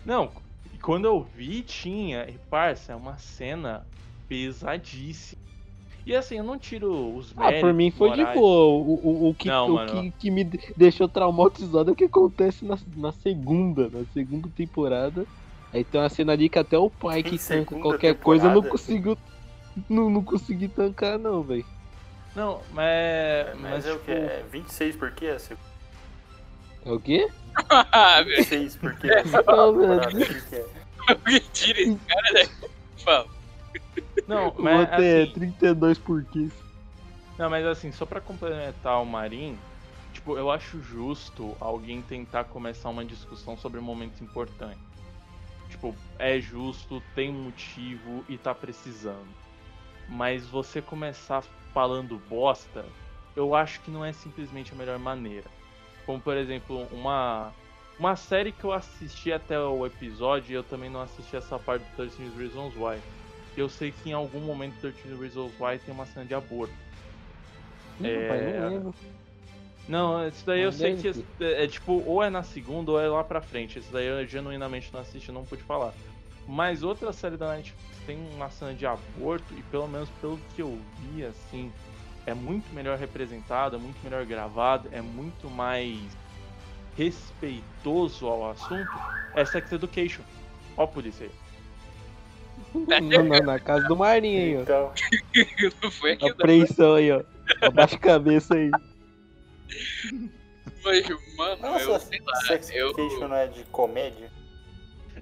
[SPEAKER 1] Não, e quando eu vi, tinha. E, parça, é uma cena pesadíssima. E assim, eu não tiro os
[SPEAKER 3] Ah,
[SPEAKER 1] méritos
[SPEAKER 3] por mim foi de
[SPEAKER 1] morais.
[SPEAKER 3] boa. O, o, o, que,
[SPEAKER 1] Não,
[SPEAKER 3] o
[SPEAKER 1] mano.
[SPEAKER 3] que, que me de- deixou traumatizado é o que acontece na, na segunda, na segunda temporada. Aí tem uma cena ali que até o pai
[SPEAKER 5] Em
[SPEAKER 3] que tanca
[SPEAKER 5] segunda
[SPEAKER 3] qualquer coisa eu não consigo. Não, não consegui tancar não, velho.
[SPEAKER 1] Não, mas.
[SPEAKER 5] Mas,
[SPEAKER 1] Mas,
[SPEAKER 5] é o
[SPEAKER 1] tipo,
[SPEAKER 5] que? É 26 por quê? É
[SPEAKER 3] É o quê?
[SPEAKER 2] Ah, velho.
[SPEAKER 5] 26 por quê? É
[SPEAKER 3] Não,
[SPEAKER 5] o que que é? (laughs)
[SPEAKER 2] Tira esse cara daí. Fala.
[SPEAKER 1] Não, (laughs) mas
[SPEAKER 3] outro é
[SPEAKER 1] assim,
[SPEAKER 3] 32 por 15.
[SPEAKER 1] não, mas assim, só pra complementar o Marim, tipo, eu acho justo alguém tentar começar uma discussão sobre momentos importantes. Tipo, é justo, tem motivo e tá precisando. Mas você começar falando bosta, eu acho que não é simplesmente a melhor maneira. Como, por exemplo, uma uma série que eu assisti até o episódio e eu também não assisti essa parte do 13 Reasons Why. Eu sei que em algum momento do 13 Reasons Why tem uma cena de aborto.
[SPEAKER 3] Ih,
[SPEAKER 1] É,
[SPEAKER 3] rapaz, não lembro.
[SPEAKER 1] Não, isso daí eu
[SPEAKER 3] Não
[SPEAKER 1] sei
[SPEAKER 3] deve
[SPEAKER 1] que é, é tipo, ou é na segunda ou é lá pra frente. Isso daí eu genuinamente não assisti, não pude falar. Mas outra série da Netflix tem uma cena de aborto e pelo menos pelo que eu vi, assim, é muito melhor representada, muito melhor gravada, é muito mais respeitoso ao assunto. É Sex Education. Ó polícia aí.
[SPEAKER 3] Na, na casa do Marinho aí, ó.
[SPEAKER 5] Então,
[SPEAKER 2] Não foi aqui.
[SPEAKER 3] Apreensão aí, ó. Abaixa a cabeça aí.
[SPEAKER 2] Mas, mano, eu
[SPEAKER 5] nossa,
[SPEAKER 2] sei lá.
[SPEAKER 5] Sex
[SPEAKER 2] Eu,
[SPEAKER 5] Education não é de comédia?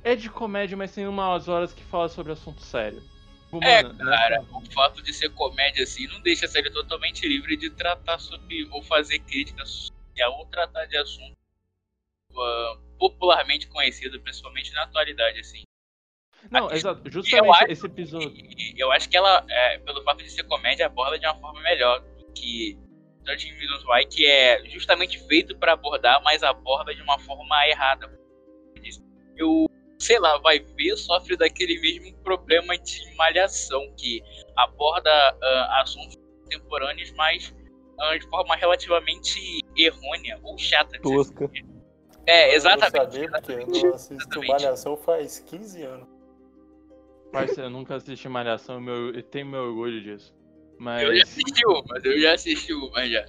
[SPEAKER 1] É de comédia, mas tem umas horas que fala sobre assunto sério. Tipo,
[SPEAKER 2] É,
[SPEAKER 1] mano,
[SPEAKER 2] cara,
[SPEAKER 1] nessa-
[SPEAKER 2] o fato de ser comédia assim não deixa a série totalmente livre de tratar sobre ou fazer crítica social ou tratar de assunto ah, popularmente conhecido, principalmente na atualidade, assim.
[SPEAKER 1] Não,
[SPEAKER 2] Aqui-
[SPEAKER 1] exato.
[SPEAKER 2] eu
[SPEAKER 1] Justamente
[SPEAKER 2] acho
[SPEAKER 1] esse episódio.
[SPEAKER 2] Eu acho que ela, é, pelo fato de ser comédia, aborda de uma forma melhor do que 13 Reasons Why, que é justamente feito para abordar, mas aborda de uma forma errada. Eu, sei lá, vai ver, sofre daquele mesmo problema de malhação, que aborda ah, assuntos contemporâneos, mas ah, de forma relativamente errônea ou chata.
[SPEAKER 3] Tosca.
[SPEAKER 2] É,
[SPEAKER 5] Eu vou
[SPEAKER 2] exatamente.
[SPEAKER 5] saber porque eu não assisto
[SPEAKER 2] Exatamente.
[SPEAKER 5] Malhação faz 15 anos.
[SPEAKER 1] Parceiro, eu nunca assisti Malhação, meu, eu tenho meu orgulho disso. Mas.
[SPEAKER 2] Eu já assisti uma, eu já assisti uma já.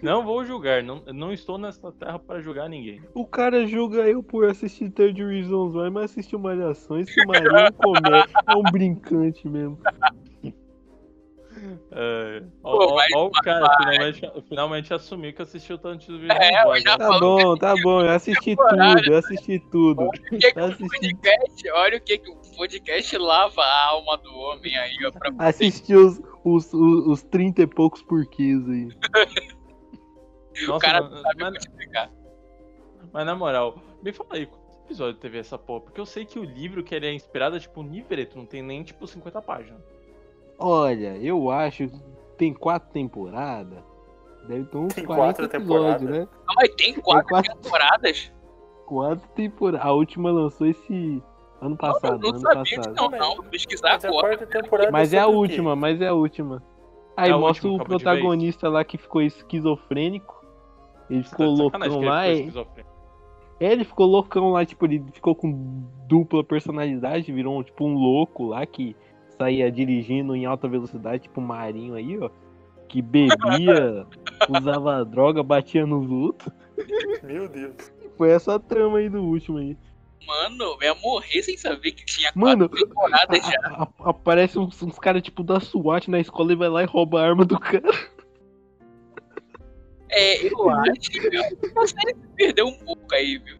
[SPEAKER 1] Não vou julgar, não, não estou nessa terra para julgar ninguém.
[SPEAKER 3] O cara julga eu por assistir Third Reasons Why, mas assistiu Malhação. Esse Marinho é um comédia, é um brincante mesmo.
[SPEAKER 1] É, ó,
[SPEAKER 2] Pô,
[SPEAKER 1] ó-
[SPEAKER 2] mas-
[SPEAKER 1] ó o cara finalmente, finalmente assumiu que assistiu tanto de
[SPEAKER 2] É, eu já
[SPEAKER 3] Tá bom, tá bom, eu assisti tudo, eu assisti tudo.
[SPEAKER 2] O que, que
[SPEAKER 3] Eu
[SPEAKER 2] o podcast, olha o que, que o podcast lava a alma do homem aí, ó, pra
[SPEAKER 3] assisti os, os, os, os 30 e poucos porquês aí. (laughs)
[SPEAKER 2] o cara
[SPEAKER 1] mano,
[SPEAKER 2] não sabe
[SPEAKER 1] mas,
[SPEAKER 2] multiplicar.
[SPEAKER 1] mas na moral, me fala aí, quantos episódios teve essa porra? Porque eu sei que o livro que ele é inspirado é tipo Nivereto, não tem nem tipo 50 páginas.
[SPEAKER 3] Olha, eu acho que tem quatro temporadas. Deve ter uns
[SPEAKER 5] Tem
[SPEAKER 3] 40
[SPEAKER 5] quatro
[SPEAKER 3] episódios,
[SPEAKER 5] temporadas?
[SPEAKER 3] né?
[SPEAKER 2] Não, mas tem quatro,
[SPEAKER 3] quatro-
[SPEAKER 2] temporadas?
[SPEAKER 3] Quatro temporadas. A última lançou esse ano passado.
[SPEAKER 2] não
[SPEAKER 3] ano
[SPEAKER 2] sabia
[SPEAKER 3] passado.
[SPEAKER 2] não, não, vou pesquisar
[SPEAKER 5] Mas a
[SPEAKER 2] agora.
[SPEAKER 5] temporada
[SPEAKER 3] Mas é a
[SPEAKER 5] quê?
[SPEAKER 3] última, mas é a última. Aí
[SPEAKER 1] É a
[SPEAKER 3] mostra o protagonista lá que ficou esquizofrênico. Ele
[SPEAKER 1] Você
[SPEAKER 3] ficou
[SPEAKER 1] tá
[SPEAKER 3] loucão
[SPEAKER 1] que ele
[SPEAKER 3] lá.
[SPEAKER 1] ficou
[SPEAKER 3] e-
[SPEAKER 1] esquizofrênico.
[SPEAKER 3] É, ele ficou loucão lá, tipo, ele ficou com dupla personalidade, virou tipo um louco lá que saía dirigindo em alta velocidade, tipo um marinho aí, ó. Que bebia, (laughs) usava droga, batia nos outros.
[SPEAKER 5] Meu Deus.
[SPEAKER 3] Foi essa trama aí do último aí.
[SPEAKER 2] Mano, eu ia morrer sem saber que tinha
[SPEAKER 3] Mano,
[SPEAKER 2] quatro temporadas já.
[SPEAKER 3] A- a- aparece uns, uns caras tipo da SWAT na escola e vai lá e rouba a arma do cara.
[SPEAKER 2] É, eu (laughs) acho, viu? A série se perdeu um pouco aí, viu?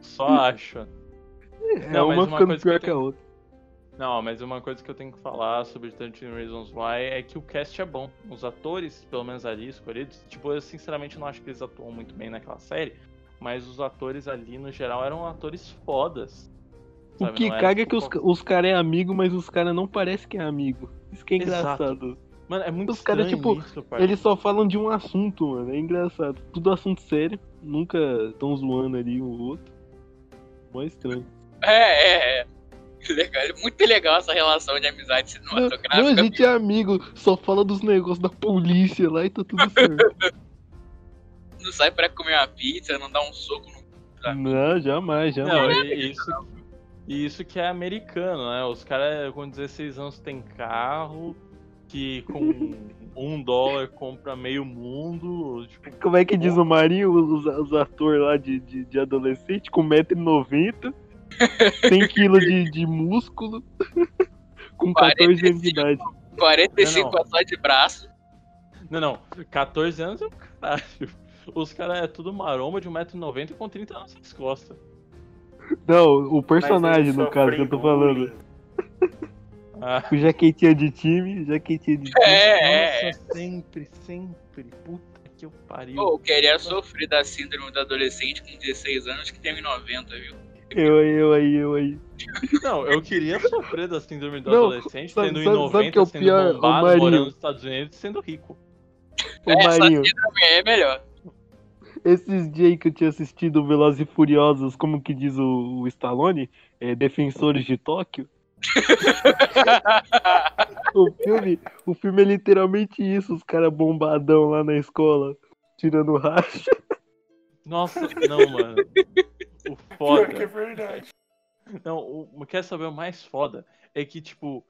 [SPEAKER 1] Só acho.
[SPEAKER 3] É
[SPEAKER 1] Não,
[SPEAKER 3] uma
[SPEAKER 1] uma
[SPEAKER 3] ficando
[SPEAKER 1] que
[SPEAKER 3] pior que a
[SPEAKER 1] tenho-
[SPEAKER 3] outra.
[SPEAKER 1] Não, mas uma coisa que eu tenho que falar sobre 13 Reasons Why é que o cast é bom. Os atores, pelo menos ali escolhidos, tipo, eu sinceramente não acho que eles atuam muito bem naquela série, mas os atores ali no geral eram atores fodas.
[SPEAKER 3] O
[SPEAKER 1] sabe?
[SPEAKER 3] que
[SPEAKER 1] Não
[SPEAKER 3] caga é
[SPEAKER 1] tipo,
[SPEAKER 3] que os, os caras é amigo, mas os caras não parecem que é amigo. Isso que é
[SPEAKER 1] Exato.
[SPEAKER 3] engraçado.
[SPEAKER 1] Mano, é muito
[SPEAKER 3] os caras,
[SPEAKER 1] estranho
[SPEAKER 3] tipo,
[SPEAKER 1] isso.
[SPEAKER 3] Eles só falam de um assunto, mano. É engraçado. Tudo assunto sério. Nunca tão zoando ali um outro. Mó estranho.
[SPEAKER 2] É, é, é. Legal, muito legal essa relação de amizade
[SPEAKER 3] Não,
[SPEAKER 2] cinematográfica.
[SPEAKER 3] não, a gente é amigo. Só fala dos negócios da polícia lá e tá tudo certo. (laughs)
[SPEAKER 2] Não sai pra comer uma pizza, não dá um soco no.
[SPEAKER 3] não, jamais,
[SPEAKER 1] Não,
[SPEAKER 3] jamais.
[SPEAKER 1] e isso, e isso que é americano, né? Os caras com 16 anos têm carro, que com um dólar compra meio mundo. Tipo,
[SPEAKER 3] Como é que diz o Marinho, os, os atores lá de, de, de adolescente, com 1,90m, 100kg (laughs) de, de músculo, (laughs) com 14 anos de idade.
[SPEAKER 2] 45
[SPEAKER 1] Não, não.
[SPEAKER 2] só de braço.
[SPEAKER 1] não, não, 14 anos é um caralho. Os caras é tudo maromba de 1,90m com 30 anos nas costas.
[SPEAKER 3] Não, o personagem, no caso, que eu tô falando.
[SPEAKER 1] Ah, (laughs)
[SPEAKER 3] O jaquetinha de time, jaquetinha de time.
[SPEAKER 2] É, é.
[SPEAKER 1] nossa, sempre, sempre. Puta que eu pariu.
[SPEAKER 2] Pô, eu queria sofrer da síndrome do adolescente com 16 anos que tem em 90, viu?
[SPEAKER 3] Eu aí, eu aí, eu aí.
[SPEAKER 1] Não, eu queria sofrer da síndrome do
[SPEAKER 3] Não,
[SPEAKER 1] adolescente,
[SPEAKER 3] sabe-
[SPEAKER 1] tendo
[SPEAKER 3] sabe-
[SPEAKER 1] 90,
[SPEAKER 3] sabe que é o
[SPEAKER 1] sendo
[SPEAKER 3] pior,
[SPEAKER 1] bombado,
[SPEAKER 3] Marinho?
[SPEAKER 1] morando nos Estados Unidos, sendo rico.
[SPEAKER 3] Ô
[SPEAKER 2] É, essa
[SPEAKER 3] Marinho,
[SPEAKER 2] síndrome aí é melhor.
[SPEAKER 3] Esses dias aí que eu tinha assistido Velozes e Furiosos, como que diz o, o Stallone, é, Defensores de Tóquio. (laughs) O filme, o filme é literalmente isso, os caras bombadão lá na escola, tirando racha.
[SPEAKER 1] Nossa, não, mano. O
[SPEAKER 5] Pior que é
[SPEAKER 1] foda.
[SPEAKER 5] verdade.
[SPEAKER 1] Não, o, o- quer saber o mais foda? É que, tipo,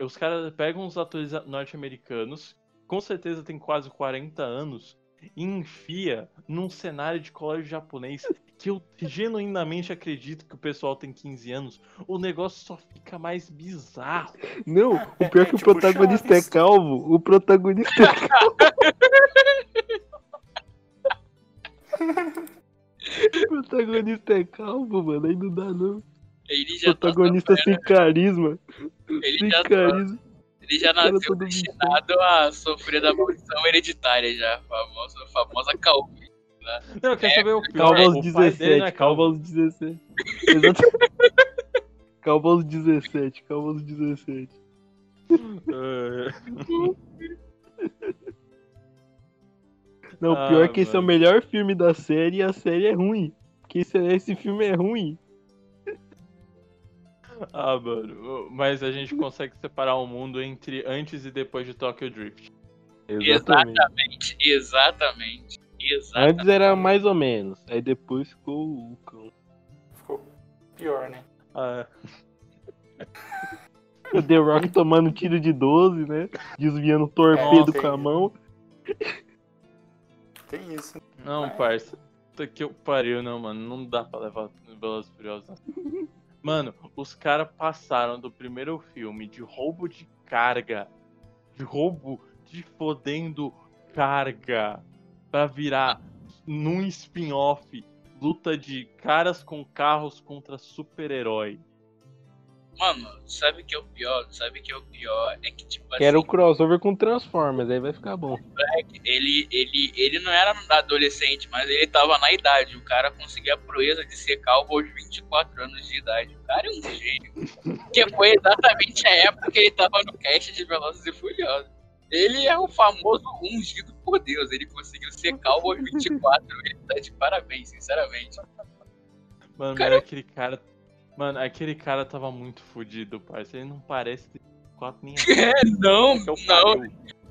[SPEAKER 1] os caras pegam os atores norte-americanos, com certeza tem quase 40 anos, e enfia num cenário de colégio japonês que eu genuinamente acredito que o pessoal tem 15 anos. O negócio só fica mais bizarro.
[SPEAKER 3] Não, o pior é que o
[SPEAKER 5] tipo
[SPEAKER 3] protagonista
[SPEAKER 5] Chaves.
[SPEAKER 3] é calvo. O protagonista é calvo. o protagonista é calvo, mano. Aí não dá não.
[SPEAKER 2] Ele já, tá
[SPEAKER 3] Protagonista sem carisma.
[SPEAKER 2] ele,
[SPEAKER 3] Sem
[SPEAKER 2] já, tá-
[SPEAKER 3] carisma.
[SPEAKER 2] Ele já nasceu destinado a sofrer da maldição hereditária já. A famosa, famosa calvície.
[SPEAKER 1] Não, quer saber o pior?
[SPEAKER 3] Calvo aos
[SPEAKER 1] o pai dele não
[SPEAKER 3] 17.
[SPEAKER 1] é
[SPEAKER 3] Calvo
[SPEAKER 1] calvo.
[SPEAKER 3] aos 17. Exato. Calvo aos 17. Calvo aos 17.
[SPEAKER 1] É.
[SPEAKER 3] Não, o
[SPEAKER 1] Ah,
[SPEAKER 3] pior é que esse é o
[SPEAKER 1] mano.
[SPEAKER 3] melhor filme da série e a série é ruim. Porque esse, esse filme é ruim.
[SPEAKER 1] Ah, mano. Mas a gente consegue separar o mundo entre antes e depois de Tokyo Drift.
[SPEAKER 2] Exatamente, exatamente. Exatamente.
[SPEAKER 3] Antes era mais ou menos. Aí depois ficou o cão.
[SPEAKER 5] Ficou pior, né?
[SPEAKER 1] Ah, (laughs)
[SPEAKER 3] O The Rock tomando tiro de 12, né? Desviando torpedo
[SPEAKER 5] Nossa,
[SPEAKER 3] com a mão. (laughs)
[SPEAKER 5] Tem isso.
[SPEAKER 1] não, parça. Puta que eu pariu, não, mano. Não dá pra levar Velozes Furiosos. não. Mano, os caras passaram do primeiro filme de roubo de carga, de roubo de fodendo carga, pra virar num spin-off luta de caras com carros contra super-herói.
[SPEAKER 2] Mano, sabe o que é o pior? Sabe o que é o pior? É que, tipo
[SPEAKER 3] Que era o
[SPEAKER 2] assim,
[SPEAKER 3] crossover com Transformers, aí vai ficar bom.
[SPEAKER 2] ele, ele, ele não era adolescente, mas ele tava na idade. O cara conseguia a proeza de ser calvo aos 24 anos de idade. O cara é um gênio. que foi exatamente a época que ele tava no cast de Velozes e Furiosos. Ele é o famoso ungido por Deus. Ele conseguiu ser calvo aos 24. Ele tá de parabéns, sinceramente.
[SPEAKER 1] Mano,
[SPEAKER 2] Cara-
[SPEAKER 1] mas aquele cara. Mano, aquele cara tava muito fudido, parça. Ele não parece ter 4 nem (laughs)
[SPEAKER 2] É, não,
[SPEAKER 1] eu
[SPEAKER 2] não.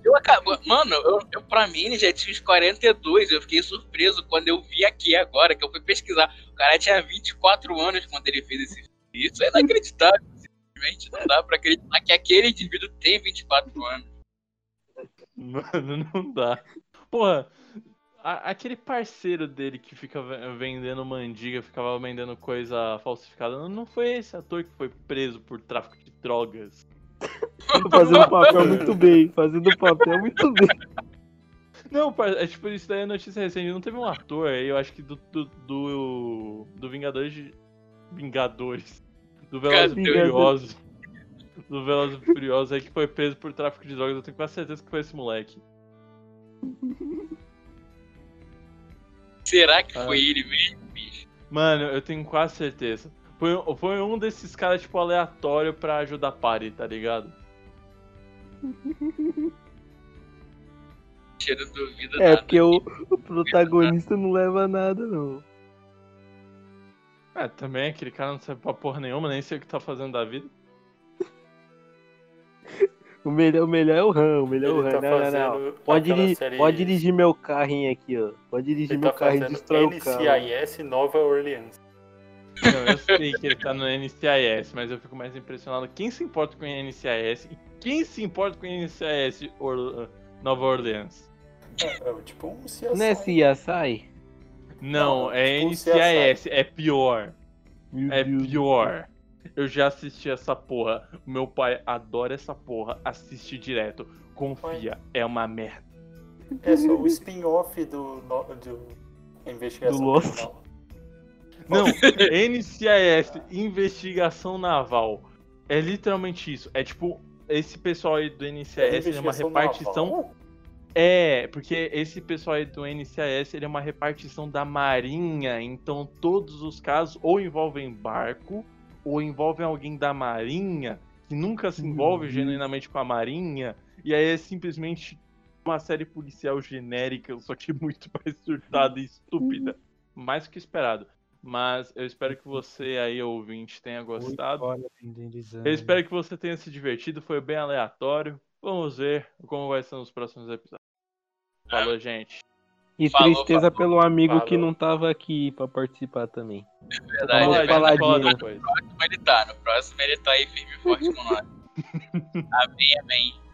[SPEAKER 2] Eu acabo, mano, eu, eu, pra mim ele já tinha uns 42. Eu fiquei surpreso quando eu vi aqui agora, que eu fui pesquisar. O cara tinha 24 anos quando ele fez esse. Isso é inacreditável. Simplesmente não dá pra acreditar que aquele indivíduo tem 24 anos.
[SPEAKER 1] Mano, não dá. Porra, a- aquele parceiro dele que fica ve- vendendo mandiga, ficava vendendo coisa falsificada, não- foi esse ator que foi preso por tráfico de drogas?
[SPEAKER 3] Fazendo papel muito bem. Fazendo papel muito bem.
[SPEAKER 1] Não, é tipo, isso daí é notícia recente. Não teve um ator aí, eu acho que do. do. do, do Vingadores. de- Vingadores. Do Velozes e. Furiosos. Do Velozes e Furiosos aí que foi preso por tráfico de drogas. Eu tenho quase certeza que foi esse moleque. (laughs)
[SPEAKER 2] Será que
[SPEAKER 1] Ah.
[SPEAKER 2] foi ele mesmo, bicho?
[SPEAKER 1] Mano, eu tenho quase certeza. Foi, foi um desses caras, tipo, aleatório pra ajudar a party, tá ligado? (laughs)
[SPEAKER 2] Cheiro duvido
[SPEAKER 3] É,
[SPEAKER 2] nada.
[SPEAKER 3] porque o, o protagonista não leva nada, não.
[SPEAKER 1] É, também aquele cara não sabe pra porra nenhuma, nem sei o que tá fazendo da vida.
[SPEAKER 3] O melhor, o melhor é o Ram, o melhor é o
[SPEAKER 5] Ele
[SPEAKER 3] Ram.
[SPEAKER 5] tá
[SPEAKER 3] Não, não, não. Pode,
[SPEAKER 5] aquela
[SPEAKER 3] diri-
[SPEAKER 5] série-
[SPEAKER 3] pode dirigir meu carrinho aqui, ó. Pode dirigir
[SPEAKER 5] Ele
[SPEAKER 3] meu
[SPEAKER 5] tá
[SPEAKER 3] carro e destrói o carro.
[SPEAKER 5] NCIS Nova Orleans.
[SPEAKER 1] Não, eu sei que ele tá no NCIS, mas eu fico mais impressionado. Quem se importa com o NCIS e quem se importa com o NCIS Or- Nova Orleans?
[SPEAKER 5] É, é tipo um CSI.
[SPEAKER 3] Não é CSI?
[SPEAKER 1] Não,
[SPEAKER 5] Não,
[SPEAKER 1] é
[SPEAKER 5] tipo
[SPEAKER 1] NCIS, é pior.
[SPEAKER 3] Meu
[SPEAKER 1] É
[SPEAKER 3] Deus.
[SPEAKER 1] pior. Eu já assisti essa porra. Meu pai adora essa porra. Assiste direto. Confia, é uma merda.
[SPEAKER 5] É só o spin-off do, do Investigação
[SPEAKER 3] Do Lost.
[SPEAKER 5] Criminal.
[SPEAKER 1] Não, (laughs) NCIS, Investigação Naval. É literalmente isso. É tipo, esse pessoal aí do NCIS ele é uma repartição.
[SPEAKER 5] Naval?
[SPEAKER 1] É, porque esse pessoal aí do NCIS ele é uma repartição da Marinha. Então todos os casos ou envolvem barco, ou envolvem alguém da Marinha, que nunca se envolve
[SPEAKER 3] Uhum.
[SPEAKER 1] genuinamente com a Marinha. E aí é simplesmente uma série policial genérica, só que (laughs) muito mais surtada e estúpida. Mais que esperado. Mas eu espero que você aí, ouvinte, tenha gostado. Eu espero que você tenha se divertido, foi bem aleatório. Vamos ver como vai ser nos próximos episódios. Falou, gente.
[SPEAKER 3] E
[SPEAKER 2] Falou,
[SPEAKER 3] tristeza
[SPEAKER 2] falou.
[SPEAKER 3] pelo amigo que
[SPEAKER 5] Falou.
[SPEAKER 3] não tava aqui pra participar também.
[SPEAKER 2] É verdade.
[SPEAKER 3] Vamos
[SPEAKER 2] é
[SPEAKER 3] falar
[SPEAKER 1] fala
[SPEAKER 3] disso.
[SPEAKER 2] No próximo ele tá, no próximo ele tá aí firme e forte com nós. (laughs) amém, amém.